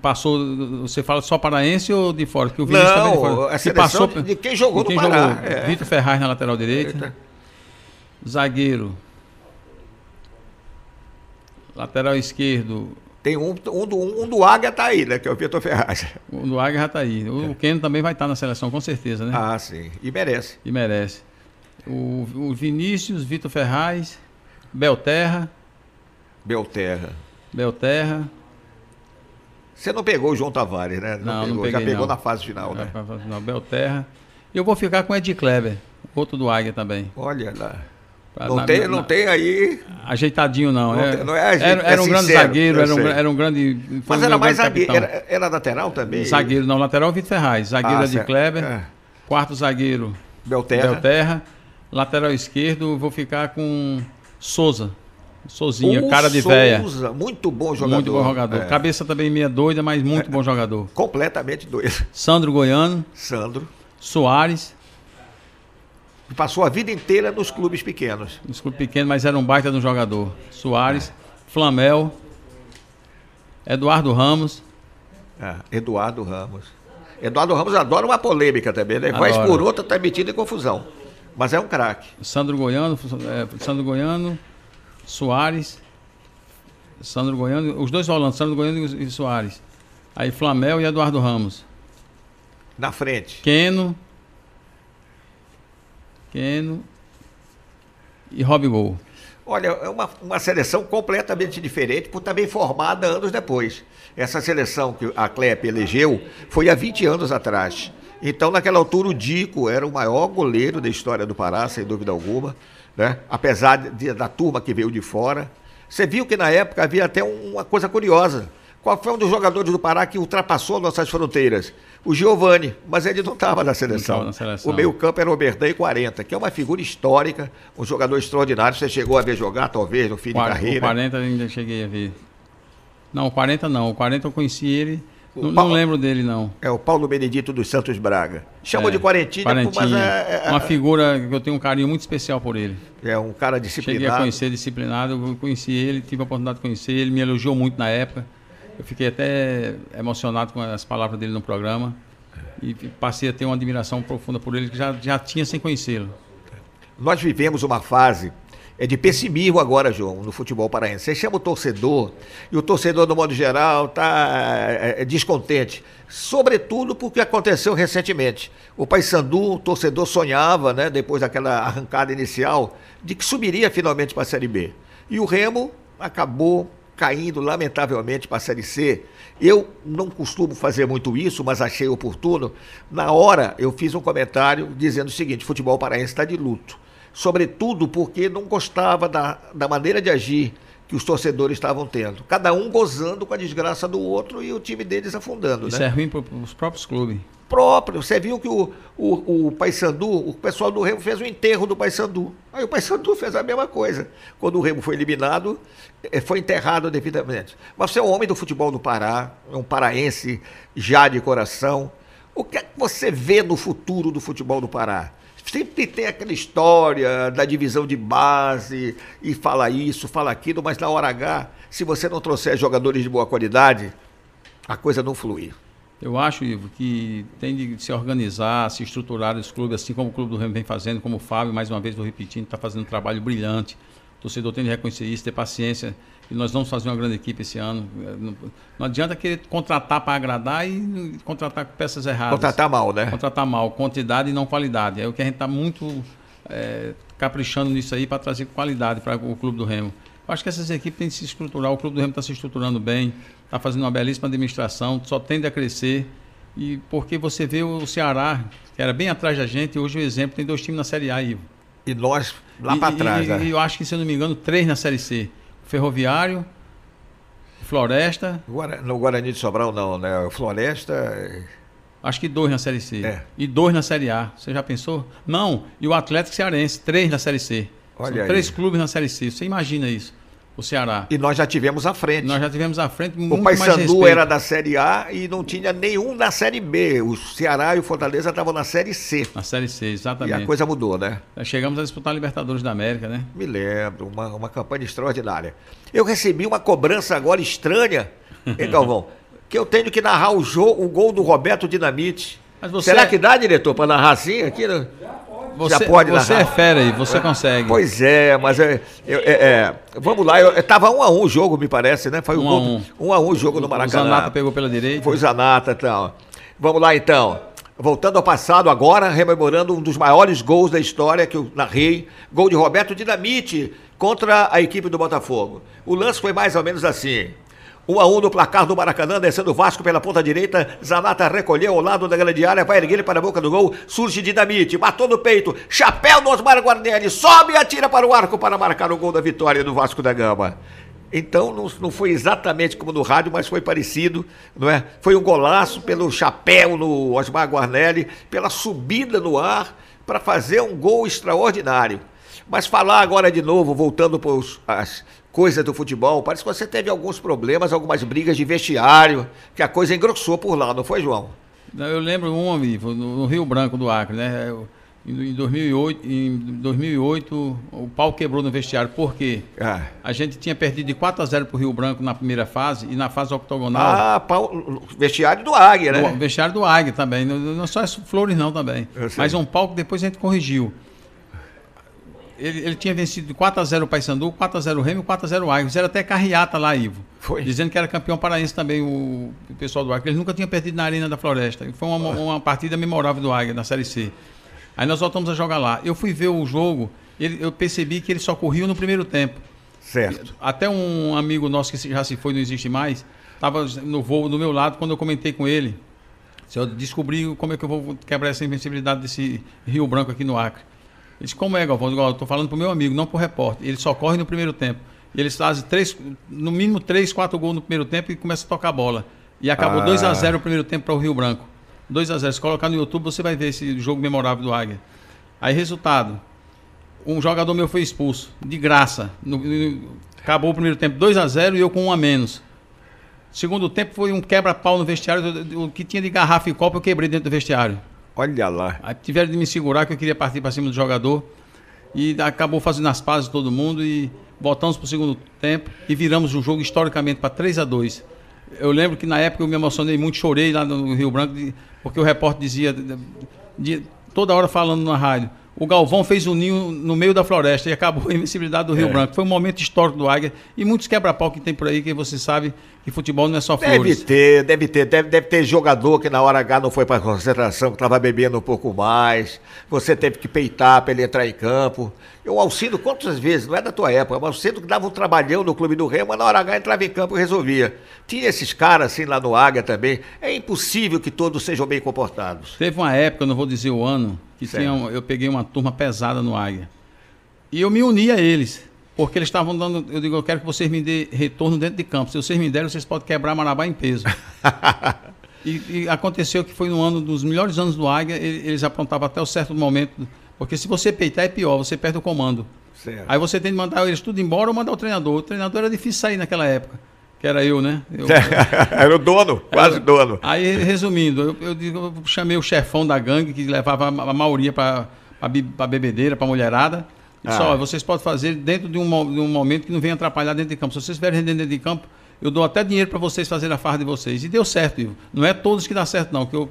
Passou, você fala só paraense ou de fora? Que o Vinícius Não, também de fora. a Que seleção de quem jogou de no quem Pará, jogou. é. Vitor Ferraz na lateral direita. Eita. Zagueiro. Lateral esquerdo. Tem um, um, do, um do Águia tá aí, né? Que é o Vitor Ferraz. O do Águia já está aí. O Keno também vai estar na seleção, com certeza, né? Ah, sim. E merece. E merece. O, o Vinícius, Vitor Ferraz, Belterra. Belterra. Belterra. Você não pegou o João Tavares, né? Não, não pegou. peguei, Já pegou não. na fase final, É, né? pra fazer- não, Belterra. E eu vou ficar com Ed Kleber, outro do Águia também. Olha lá. Não, tem, na- não tem aí. Ajeitadinho não. Não é, tem- não é ajeito, era, era é um grande zagueiro, era um, era um grande. Mas um era mais zagueiro. Era, era lateral também? Zagueiro não, lateral Vitor Ferraz. Zagueiro Ah, Ed certo. Kleber. É. Quarto zagueiro Belterra. Belterra. Lateral esquerdo, vou ficar com Souza. Souzinha, O cara de véia. Souza, muito bom jogador. Muito bom jogador. É, Cabeça também meia doida, mas muito bom jogador. completamente doido. Sandro Goiano, Sandro. Soares, Passou a vida inteira nos clubes pequenos. um clube pequeno, mas era um baita de um jogador. Soares. Flamel, Eduardo Ramos. Ah, Eduardo Ramos. Eduardo Ramos adora uma polêmica também, né? Adora. por outra está metido em confusão. Mas é um craque. Sandro Goiano, é, Sandro Goiano, Soares, Sandro Goiano, os dois volantes, Sandro Goiano e e Soares. Aí Flamel e Eduardo Ramos. Na frente. Keno, Keno e Rob Gol. Olha, é uma, uma seleção completamente diferente, por também formada anos depois. Essa seleção que a Clep elegeu foi há 20 anos atrás. Então, naquela altura, o Dico era o maior goleiro da história do Pará, sem dúvida alguma, né? apesar de- da turma que veio de fora. Você viu que na época havia até um- uma coisa curiosa. Qual foi um dos jogadores do Pará que ultrapassou nossas fronteiras? O Giovani, mas ele não estava na na seleção. O meio-campo era o Oberdan e 40, que é uma figura histórica, um jogador extraordinário. Você chegou a ver jogar, talvez, no fim de Qua- O carreira. 40 eu ainda cheguei a ver. Não, o 40 não. O 40 eu conheci ele. Não, Paulo- não lembro dele, não. É o Paulo Benedito dos Santos Braga. Chamou É, de Quarentinha, mas Quarentinha. é, é- Uma figura que eu tenho um carinho muito especial por ele. é um cara Cheguei a disciplinado. conhecer disciplinado, eu conheci ele, tive a oportunidade de conhecer ele, me elogiou muito na época. Eu fiquei até emocionado com as palavras dele no programa e passei a ter uma admiração profunda por ele que já, já tinha sem conhecê-lo. Nós vivemos uma fase é de pessimismo agora, João, no futebol paraense. Você chama o torcedor, e o torcedor, no modo geral, está descontente. Sobretudo porque aconteceu recentemente. O Paysandu, o torcedor sonhava, né, depois daquela arrancada inicial, de que subiria finalmente para a Série B. E o Remo acabou caindo, lamentavelmente, para a Série C. Eu não costumo fazer muito isso, mas achei oportuno. Na hora, eu fiz um comentário dizendo o seguinte: futebol paraense está de luto sobretudo porque não gostava da, da maneira de agir que os torcedores estavam tendo. Cada um gozando com a desgraça do outro e o time deles afundando. Isso né? é ruim para os próprios clubes. Próprio. Você viu que o, o, o Paysandu, o pessoal do Remo fez o enterro do Paysandu. Aí o Paysandu fez a mesma coisa. Quando o Remo foi eliminado, eh, foi enterrado devidamente. Mas você é um homem do futebol do Pará, é um paraense já de coração. O que é que você vê no futuro do futebol do Pará? Sempre tem aquela história da divisão de base e fala isso, fala aquilo, mas na hora H, se você não trouxer jogadores de boa qualidade, a coisa não flui. Eu acho, Ivo, que tem de se organizar, se estruturar os clubes, assim como o Clube do Remo vem fazendo, como o Fábio, mais uma vez, estou repetindo, está fazendo um trabalho brilhante. O torcedor tem de reconhecer isso, ter paciência. E nós vamos fazer uma grande equipe esse ano. É, Não, não adianta querer contratar para agradar e contratar com peças erradas. Contratar mal, né? Contratar mal, quantidade e não qualidade. É o que a gente está muito é, caprichando nisso aí para trazer qualidade para o Clube do Remo. Acho que essas equipes têm de se estruturar. O Clube do Remo está se estruturando bem, está fazendo uma belíssima administração, só tende a crescer. E porque você vê o Ceará, que era bem atrás da gente, hoje o exemplo tem dois times na Série A, Ivo. E nós lá para trás, E, né? e eu acho que, se eu não me engano, três na Série C. Ferroviário, Floresta, No Guarani de Sobral, não, né? Floresta. é, Acho que dois na Série C. É. E dois na Série A. Você já pensou? Não. E o Atlético Cearense, três na Série C. Olha São aí. três clubes na Série C. Você imagina isso? O Ceará. E nós já tivemos à frente. Nós já tivemos à frente O muito mais Paysandu era da Série A e não tinha nenhum na Série B. O Ceará e o Fortaleza estavam na Série C. Na Série C, E exatamente. a coisa mudou, né? Nós Chegamos a disputar a Libertadores da América, né? Me lembro, uma, uma campanha extraordinária. Eu recebi uma cobrança agora estranha, *laughs* hein, Galvão? que eu tenho que narrar o, jogo, o gol do Roberto Dinamite. Mas você- Será que dá, diretor, para narrar assim aqui? né? Você, pode você narrar. é fera aí, você consegue. Pois é, mas é, eu- é- é, vamos lá, eu, tava um a um o jogo, me parece, né? Foi o Um a um. um a um o jogo no O Maracanã. Zanata pegou pela direita. Foi o Zanata, então. Vamos lá, então. Voltando ao passado agora, rememorando um dos maiores gols da história que eu narrei. Gol de Roberto Dinamite contra a equipe do Botafogo. O lance foi mais ou menos assim. 1 um a 1 um no placar do Maracanã, descendo o Vasco pela ponta direita. Zanata recolheu ao lado da grande área, vai erguer para a boca do gol. Surge Dinamite, matou no peito. Chapéu do Osmar Guarnelli, sobe e atira para o arco para marcar o gol da vitória do Vasco da Gama. Então não, não foi exatamente como no rádio, mas foi parecido, não é? Foi um golaço pelo chapéu no Osmar Guarnelli, pela subida no ar para fazer um gol extraordinário. Mas falar agora de novo, voltando para as coisas do futebol, parece que você teve alguns problemas, algumas brigas de vestiário, que a coisa engrossou por lá, não foi, João? Eu lembro um, amigo, no, Rio Branco do Acre, né? Em 2008, em 2008 o pau quebrou no vestiário. Por quê? Ah. A gente tinha perdido de 4 a 0 para o Rio Branco na primeira fase e na fase octogonal. Ah, pau, vestiário do Águia, né? Do vestiário do Águia também. Não, não só as flores, não, também. Mas um palco depois a gente corrigiu. Ele, ele tinha vencido de 4 a 0 o Paysandu, 4 a 0 o Remo e 4 a 0 o Águia. Fizeram até carreata lá, Ivo. Foi. Dizendo que era campeão paraense também o, o pessoal do Águia. Eles nunca tinham perdido na Arena da Floresta. E Foi uma, uma partida memorável do Águia na Série C. Aí nós voltamos a jogar lá. Eu fui ver o jogo, ele- eu percebi que ele só corriam no primeiro tempo. Certo. Até um amigo nosso que já se foi, não existe mais, estava no voo do meu lado quando eu comentei com ele. Se eu descobri como é que eu vou quebrar essa invencibilidade desse Rio Branco aqui no Acre. Ele disse, como é, Galvão? Eu digo, "Ó, eu estou falando para o meu amigo, não para o repórter. Ele só corre no primeiro tempo. E eles fazem três, no mínimo três, quatro gols no primeiro tempo e começa a tocar a bola. E acabou Ah. 2 a 0 o primeiro tempo para o Rio Branco. 2 a 0 Se colocar no YouTube, você vai ver esse jogo memorável do Águia. Aí, resultado. Um jogador meu foi expulso, de graça. No- no- acabou o primeiro tempo 2 a 0 e eu com um a menos. Segundo tempo foi um quebra-pau no vestiário. O que tinha de garrafa e copo eu quebrei dentro do vestiário. Olha lá. Aí tiveram de me segurar que eu queria partir para cima do jogador. E acabou fazendo as pazes todo mundo e voltamos para o segundo tempo e viramos o jogo historicamente para 3 a 2 Eu lembro que na época eu me emocionei muito, chorei lá no Rio Branco, porque o repórter dizia, de- de- toda hora falando na rádio, o Galvão fez um ninho no meio da floresta e acabou a invencibilidade do Rio É. Branco. Foi um momento histórico do Águia e muitos quebra-pau que tem por aí, que você sabe que futebol não é só Deve flores. ter, deve ter, deve, deve ter jogador que na hora H não foi para concentração, que estava bebendo um pouco mais. Você teve que peitar para ele entrar em campo. Eu Alcido, quantas vezes, não é da tua época, mas o Alcido que dava um trabalhão no clube do Remo, mas na hora H entrava em campo e resolvia. Tinha esses caras assim lá no Águia também. É impossível que todos sejam bem comportados. Teve uma época, não vou dizer o ano, que tinha, eu peguei uma turma pesada no Águia. E eu me uni a eles, porque eles estavam dando. Eu digo, eu quero que vocês me dêem retorno dentro de campo. Se vocês me derem, vocês podem quebrar Marabá em peso. *laughs* e, e aconteceu que foi no ano dos melhores anos do Águia, ele- eles aprontavam até o certo momento. Porque se você peitar é pior, você perde o comando. Certo. Aí você tem que mandar eles tudo embora ou mandar o treinador. O treinador era difícil sair naquela época, que era eu, né? Eu, *laughs* Era o dono, quase Era- dono. Aí, resumindo, eu, eu eu chamei o chefão da gangue, que levava a, a maioria para a bebedeira, para mulherada. E disse, Ah. "Ó, vocês podem fazer dentro de um, de um momento que não venha atrapalhar dentro de campo. Se vocês estiverem dentro de campo, eu dou até dinheiro para vocês fazerem a farra de vocês. E deu certo, Ivo. Não é todos que dá certo, não. Que eu,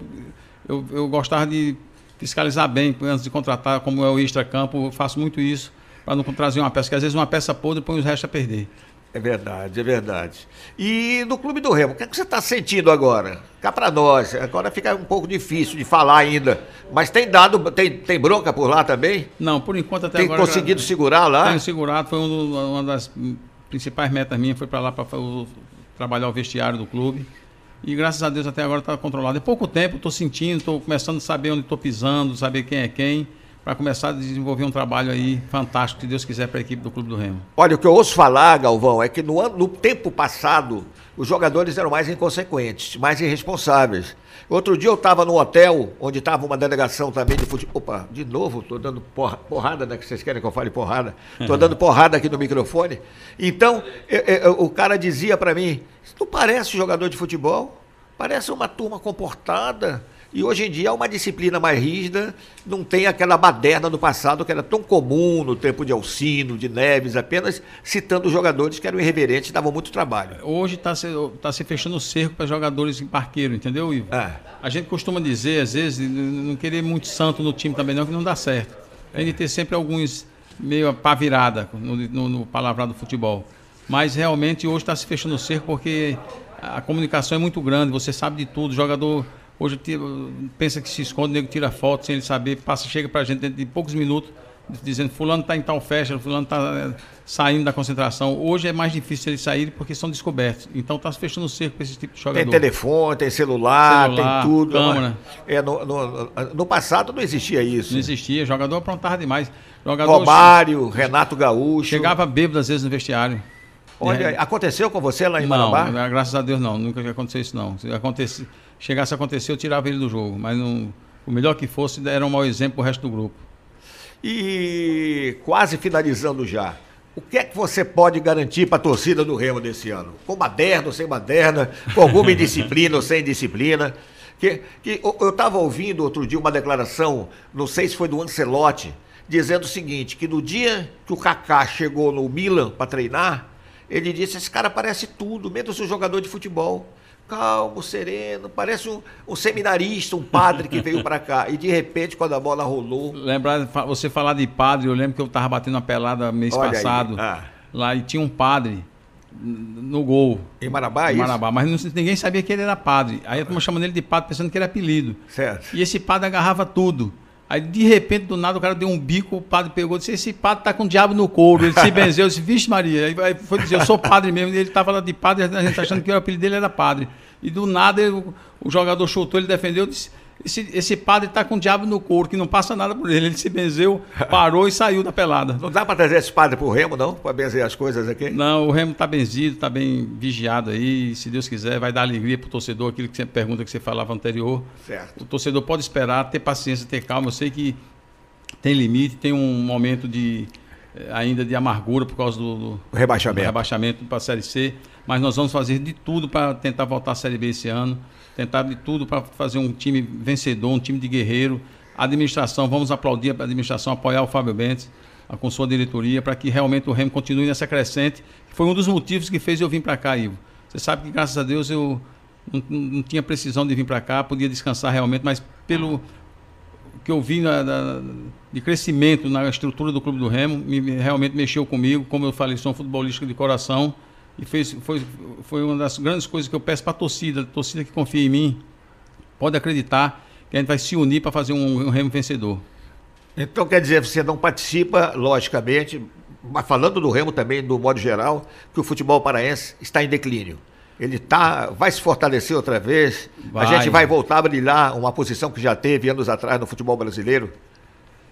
eu, eu gostava de fiscalizar bem antes de contratar, como é o extra-campo, eu faço muito isso para não trazer uma peça, porque às vezes uma peça podre põe os restos a perder. É verdade, é verdade. E no Clube do Remo, o que, é que você está sentindo agora? Cá para nós, agora fica um pouco difícil de falar ainda. Mas tem dado, tem, tem bronca por lá também? Não, por enquanto até tem agora... conseguido segurar lá? Tenho segurado, foi um uma das principais metas minhas, foi para lá para trabalhar o vestiário do clube. E graças a Deus até agora está controlado. Em pouco tempo estou sentindo, estou começando a saber onde estou pisando, saber quem é quem, para começar a desenvolver um trabalho aí fantástico, se Deus quiser, para a equipe do Clube do Remo. Olha, o que eu ouço falar, Galvão, é que no, ano- no tempo passado os jogadores eram mais inconsequentes, mais irresponsáveis. Outro dia eu estava no hotel, onde estava uma delegação também de futebol. Opa, de novo, estou dando porra- porrada, né? Que vocês querem que eu fale porrada? Estou dando *laughs* porrada aqui no microfone. Então, eu- eu- o cara dizia para mim: não parece jogador de futebol? Parece uma turma comportada. E hoje em dia há uma disciplina mais rígida, não tem aquela baderna do passado que era tão comum no tempo de Alcino, de Neves, apenas citando jogadores que eram irreverentes e davam muito trabalho. Hoje está se, tá se fechando o cerco para jogadores em parqueiro, entendeu, Ivo? Ah. A gente costuma dizer, às vezes, não querer muito santo no time também não, que não dá certo. A gente ter sempre alguns meio pá virada no, no, no palavrar do futebol. Mas realmente hoje está se fechando o cerco porque a comunicação é muito grande, você sabe de tudo. O jogador hoje pensa que se esconde, o nego tira foto sem ele saber, passa, chega pra gente dentro de poucos minutos, dizendo fulano está em tal festa, fulano está saindo da concentração. Hoje é mais difícil eles saírem porque são descobertos. Então está se fechando o cerco para esse tipo de jogador. Tem telefone, tem celular, Celular, tem tudo. câmera. É, no, no- no passado não existia isso. Não existia, jogador aprontava demais. Jogador Romário, Renato Gaúcho. chegava bêbado às vezes no vestiário. Olha, É. aconteceu com você lá em Não, Marabá? graças a Deus não, nunca aconteceu isso não. Se acontece, chegasse a acontecer, eu tirava ele do jogo, mas não, o melhor que fosse era um mau exemplo pro resto do grupo. E quase finalizando já. O que é que você pode garantir para a torcida do Remo desse ano? Com baderna ou sem baderna, com alguma *laughs* indisciplina ou sem disciplina? Que, que eu- eu estava ouvindo outro dia uma declaração, não sei se foi do Ancelotti, dizendo o seguinte, que no dia que o Kaká chegou no Milan para treinar, ele disse, esse cara parece tudo, menos um jogador de futebol. Calmo, sereno, parece um, um seminarista, um padre que veio para cá. E de repente, quando a bola rolou, Lembrar, você falar de padre, eu lembro que eu estava batendo uma pelada mês Olha passado. ah. Lá e tinha um padre no gol. em Marabá, é em? Marabá, mas não- ninguém sabia que ele era padre. Aí turma chamando ele de padre, pensando que era apelido. Certo. E esse padre agarrava tudo. Aí, de repente, do nada, o cara deu um bico, o padre pegou disse: Esse padre tá com o diabo no couro. Ele se benzeu, eu disse: Vixe, Maria. Aí foi dizer: Eu sou padre mesmo. Ele tava lá de padre, a gente achando que o apelido dele era padre. E do nada, ele- o jogador chutou, ele defendeu, disse: esse, esse padre tá com o diabo no couro, que não passa nada por ele. Ele se benzeu, *laughs* parou e saiu da pelada. Não dá para trazer esse padre pro Remo, não? Para benzer as coisas aqui? Não, o Remo tá benzido, tá bem vigiado aí. Se Deus quiser, vai dar alegria pro torcedor, aquilo que você pergunta que você falava anterior. Certo. O torcedor pode esperar, ter paciência, ter calma. Eu sei que tem limite, tem um momento de eh, ainda de amargura por causa do, do- O rebaixamento. do rebaixamento para a Série C, mas nós vamos fazer de tudo para tentar voltar à Série B esse ano, tentar de tudo para fazer um time vencedor, um time de guerreiro. A administração, vamos aplaudir a administração, apoiar o Fábio Bentes a- com sua diretoria para que realmente o Remo continue nessa crescente. Foi um dos motivos que fez eu vir para cá, Ivo. Você sabe que graças a Deus eu não, não- tinha precisão de vir para cá, podia descansar realmente, mas pelo que eu vi na- na- de crescimento na estrutura do Clube do Remo, me- realmente mexeu comigo. Como eu falei, sou um futebolista de coração. E fez, foi, foi uma das grandes coisas que eu peço para a torcida, a torcida que confia em mim, pode acreditar que a gente vai se unir para fazer um, um Remo vencedor. Então quer dizer, você não participa, logicamente, mas falando do Remo também, do modo geral, que o futebol paraense está em declínio. Ele tá, vai se fortalecer outra vez. Vai. A gente vai voltar a brilhar uma posição que já teve anos atrás no futebol brasileiro.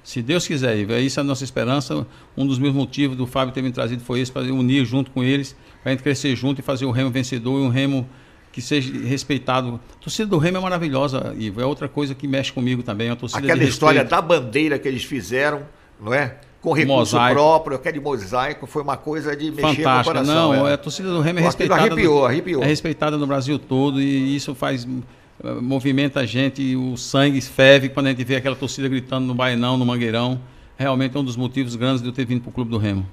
Se Deus quiser, Ivo, é isso a nossa esperança. Um dos meus motivos do Fábio ter me trazido foi esse, para unir junto com eles, para a gente crescer junto e fazer o Remo vencedor e um Remo que seja respeitado. A torcida do Remo é maravilhosa, Ivo. É outra coisa que mexe comigo também. A torcida Aquela história da bandeira que eles fizeram, não é? Com recurso Mosaico. próprio, aquele mosaico, foi uma coisa de mexer no fantástica. coração. Não, é. a torcida do Remo é respeitada. arrepiou, arrepiou. É respeitada no Brasil todo e isso faz eh, movimenta a gente, o sangue ferve quando a gente vê aquela torcida gritando no Bainão, no Mangueirão. Realmente é um dos motivos grandes de eu ter vindo para o Clube do Remo.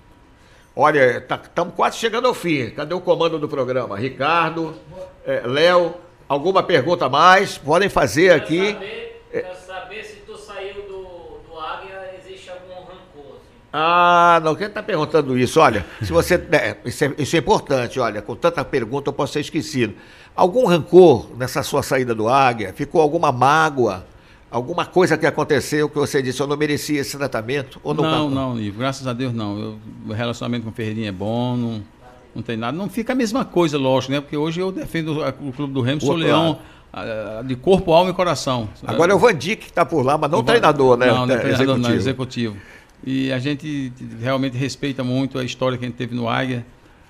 Olha, estamos quase chegando ao fim. Cadê o comando do programa? Ricardo, eh, Léo, alguma pergunta a mais? Podem fazer aqui. Quero saber, quero saber se tu saiu do, do Águia, existe algum rancor. Assim. Ah, não, quem está perguntando isso? Olha, se você. é, isso, é, isso é importante, olha, com tanta pergunta eu posso ser esquecido. Algum rancor nessa sua saída do Águia? Ficou alguma mágoa? Alguma coisa que aconteceu que você disse, eu não merecia esse tratamento? Ou não, Não, não, Ivo, graças a Deus não. Eu- o relacionamento com o Ferreirinha é bom, não, não tem nada. Não fica a mesma coisa, lógico, né? Porque hoje eu defendo o Clube do Remo, sou Claro. leão de corpo, alma e coração. Agora é o Vandir que está por lá, mas não o treinador, né? Não, não é É, treinador, não, é executivo. executivo. E a gente realmente respeita muito a história que a gente teve no Águia,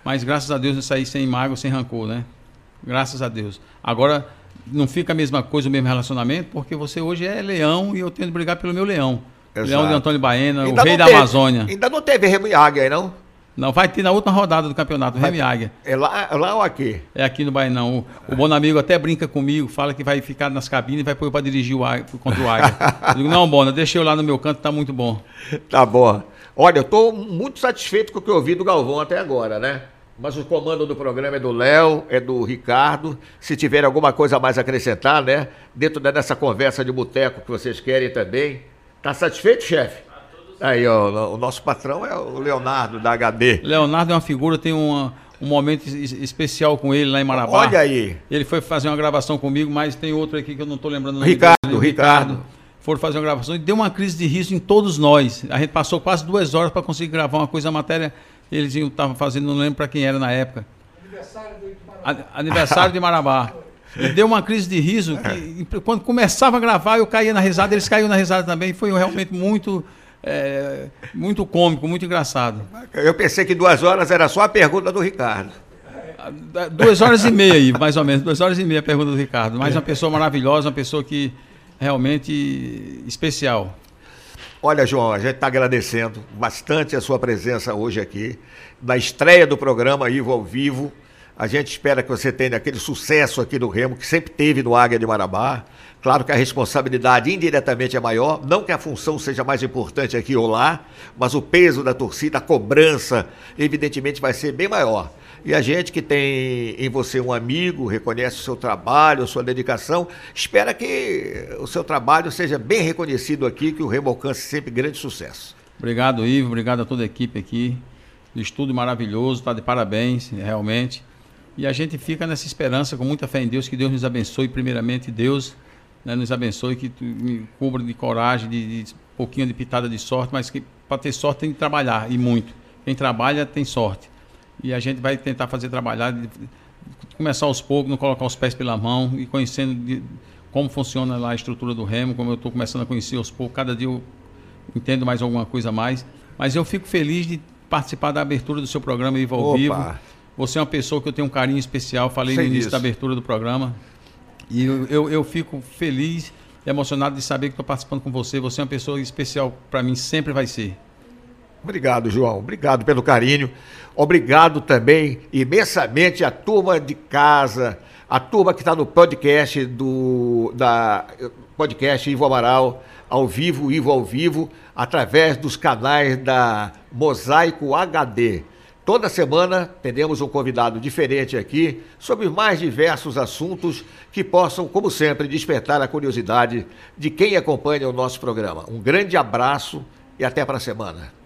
mas graças a Deus eu saí sem mágoa, sem rancor, né? Graças a Deus. Agora, não fica a mesma coisa, o mesmo relacionamento, porque você hoje é leão e eu tenho que brigar pelo meu leão. Exato. Leão de Antônio Baena, Ainda o rei da teve- Amazônia. Ainda não teve Remo e Águia aí, não? Não, vai ter na última rodada do campeonato, o Remy Águia. É lá, é lá ou aqui? É aqui no Bainão. O, o Bonamigo até brinca comigo, fala que vai ficar nas cabines e vai pôr para dirigir o Águia, contra o Águia. Eu digo, não, Bona, deixa eu lá no meu canto, tá muito bom. Tá bom. Olha, eu estou muito satisfeito com o que eu ouvi do Galvão até agora, né? Mas o comando do programa é do Léo, é do Ricardo. Se tiver alguma coisa a mais a acrescentar, né? Dentro dessa conversa de boteco que vocês querem também. Tá satisfeito, chefe? Aí, ó, o nosso patrão é o Leonardo, da HD. Leonardo é uma figura, tem uma- um momento es- especial com ele lá em Marabá. Olha aí. Ele foi fazer uma gravação comigo, mas tem outro aqui que eu não estou lembrando. Ricardo, dele, Ricardo. Foram fazer uma gravação e deu uma crise de riso em todos nós. A gente passou quase duas horas para conseguir gravar uma coisa, a matéria eles estavam fazendo, não lembro para quem era na época. Aniversário do Aniversário de Marabá. E *laughs* deu uma crise de riso que quando começava a gravar eu caía na risada, eles caíam na risada também. Foi realmente muito, é, muito cômico, muito engraçado. Eu pensei que duas horas era só a pergunta do Ricardo. Duas horas e meia aí, mais ou menos. Duas horas e meia a pergunta do Ricardo. Mas uma pessoa maravilhosa, uma pessoa que realmente especial. Olha, João, a gente está agradecendo bastante a sua presença hoje aqui, na estreia do programa Ivo ao Vivo. A gente espera que você tenha aquele sucesso aqui no Remo, que sempre teve no Águia de Marabá. Claro que a responsabilidade indiretamente é maior, não que a função seja mais importante aqui ou lá, mas o peso da torcida, a cobrança, evidentemente vai ser bem maior. E a gente que tem em você um amigo, reconhece o seu trabalho, a sua dedicação, espera que o seu trabalho seja bem reconhecido aqui, que o Remo alcance sempre grande sucesso. Obrigado, Ivo, obrigado a toda a equipe aqui. Estudo maravilhoso, está de parabéns, realmente. E a gente fica nessa esperança, com muita fé em Deus, que Deus nos abençoe, primeiramente Deus né, nos abençoe, que me cubra de coragem, de, de pouquinho de pitada de sorte, mas que para ter sorte tem que trabalhar, e muito. Quem trabalha tem sorte. E a gente vai tentar fazer trabalhar, começar aos poucos, não colocar os pés pela mão e conhecendo de, como funciona lá a estrutura do remo, como eu estou começando a conhecer aos poucos, cada dia eu entendo mais alguma coisa a mais. Mas eu fico feliz de participar da abertura do seu programa Viva ao Opa. Vivo. Você é uma pessoa que eu tenho um carinho especial, falei Sei no início disso. da abertura do programa. E eu, eu, eu fico feliz e emocionado de saber que estou participando com você. Você é uma pessoa especial para mim, sempre vai ser. Obrigado, João. Obrigado pelo carinho. Obrigado também imensamente à turma de casa, a turma que está no podcast do da podcast Ivo Amaral, ao vivo, Ivo ao vivo, através dos canais da Mosaico HD. Toda semana teremos um convidado diferente aqui sobre mais diversos assuntos que possam, como sempre, despertar a curiosidade de quem acompanha o nosso programa. Um grande abraço e até para a semana.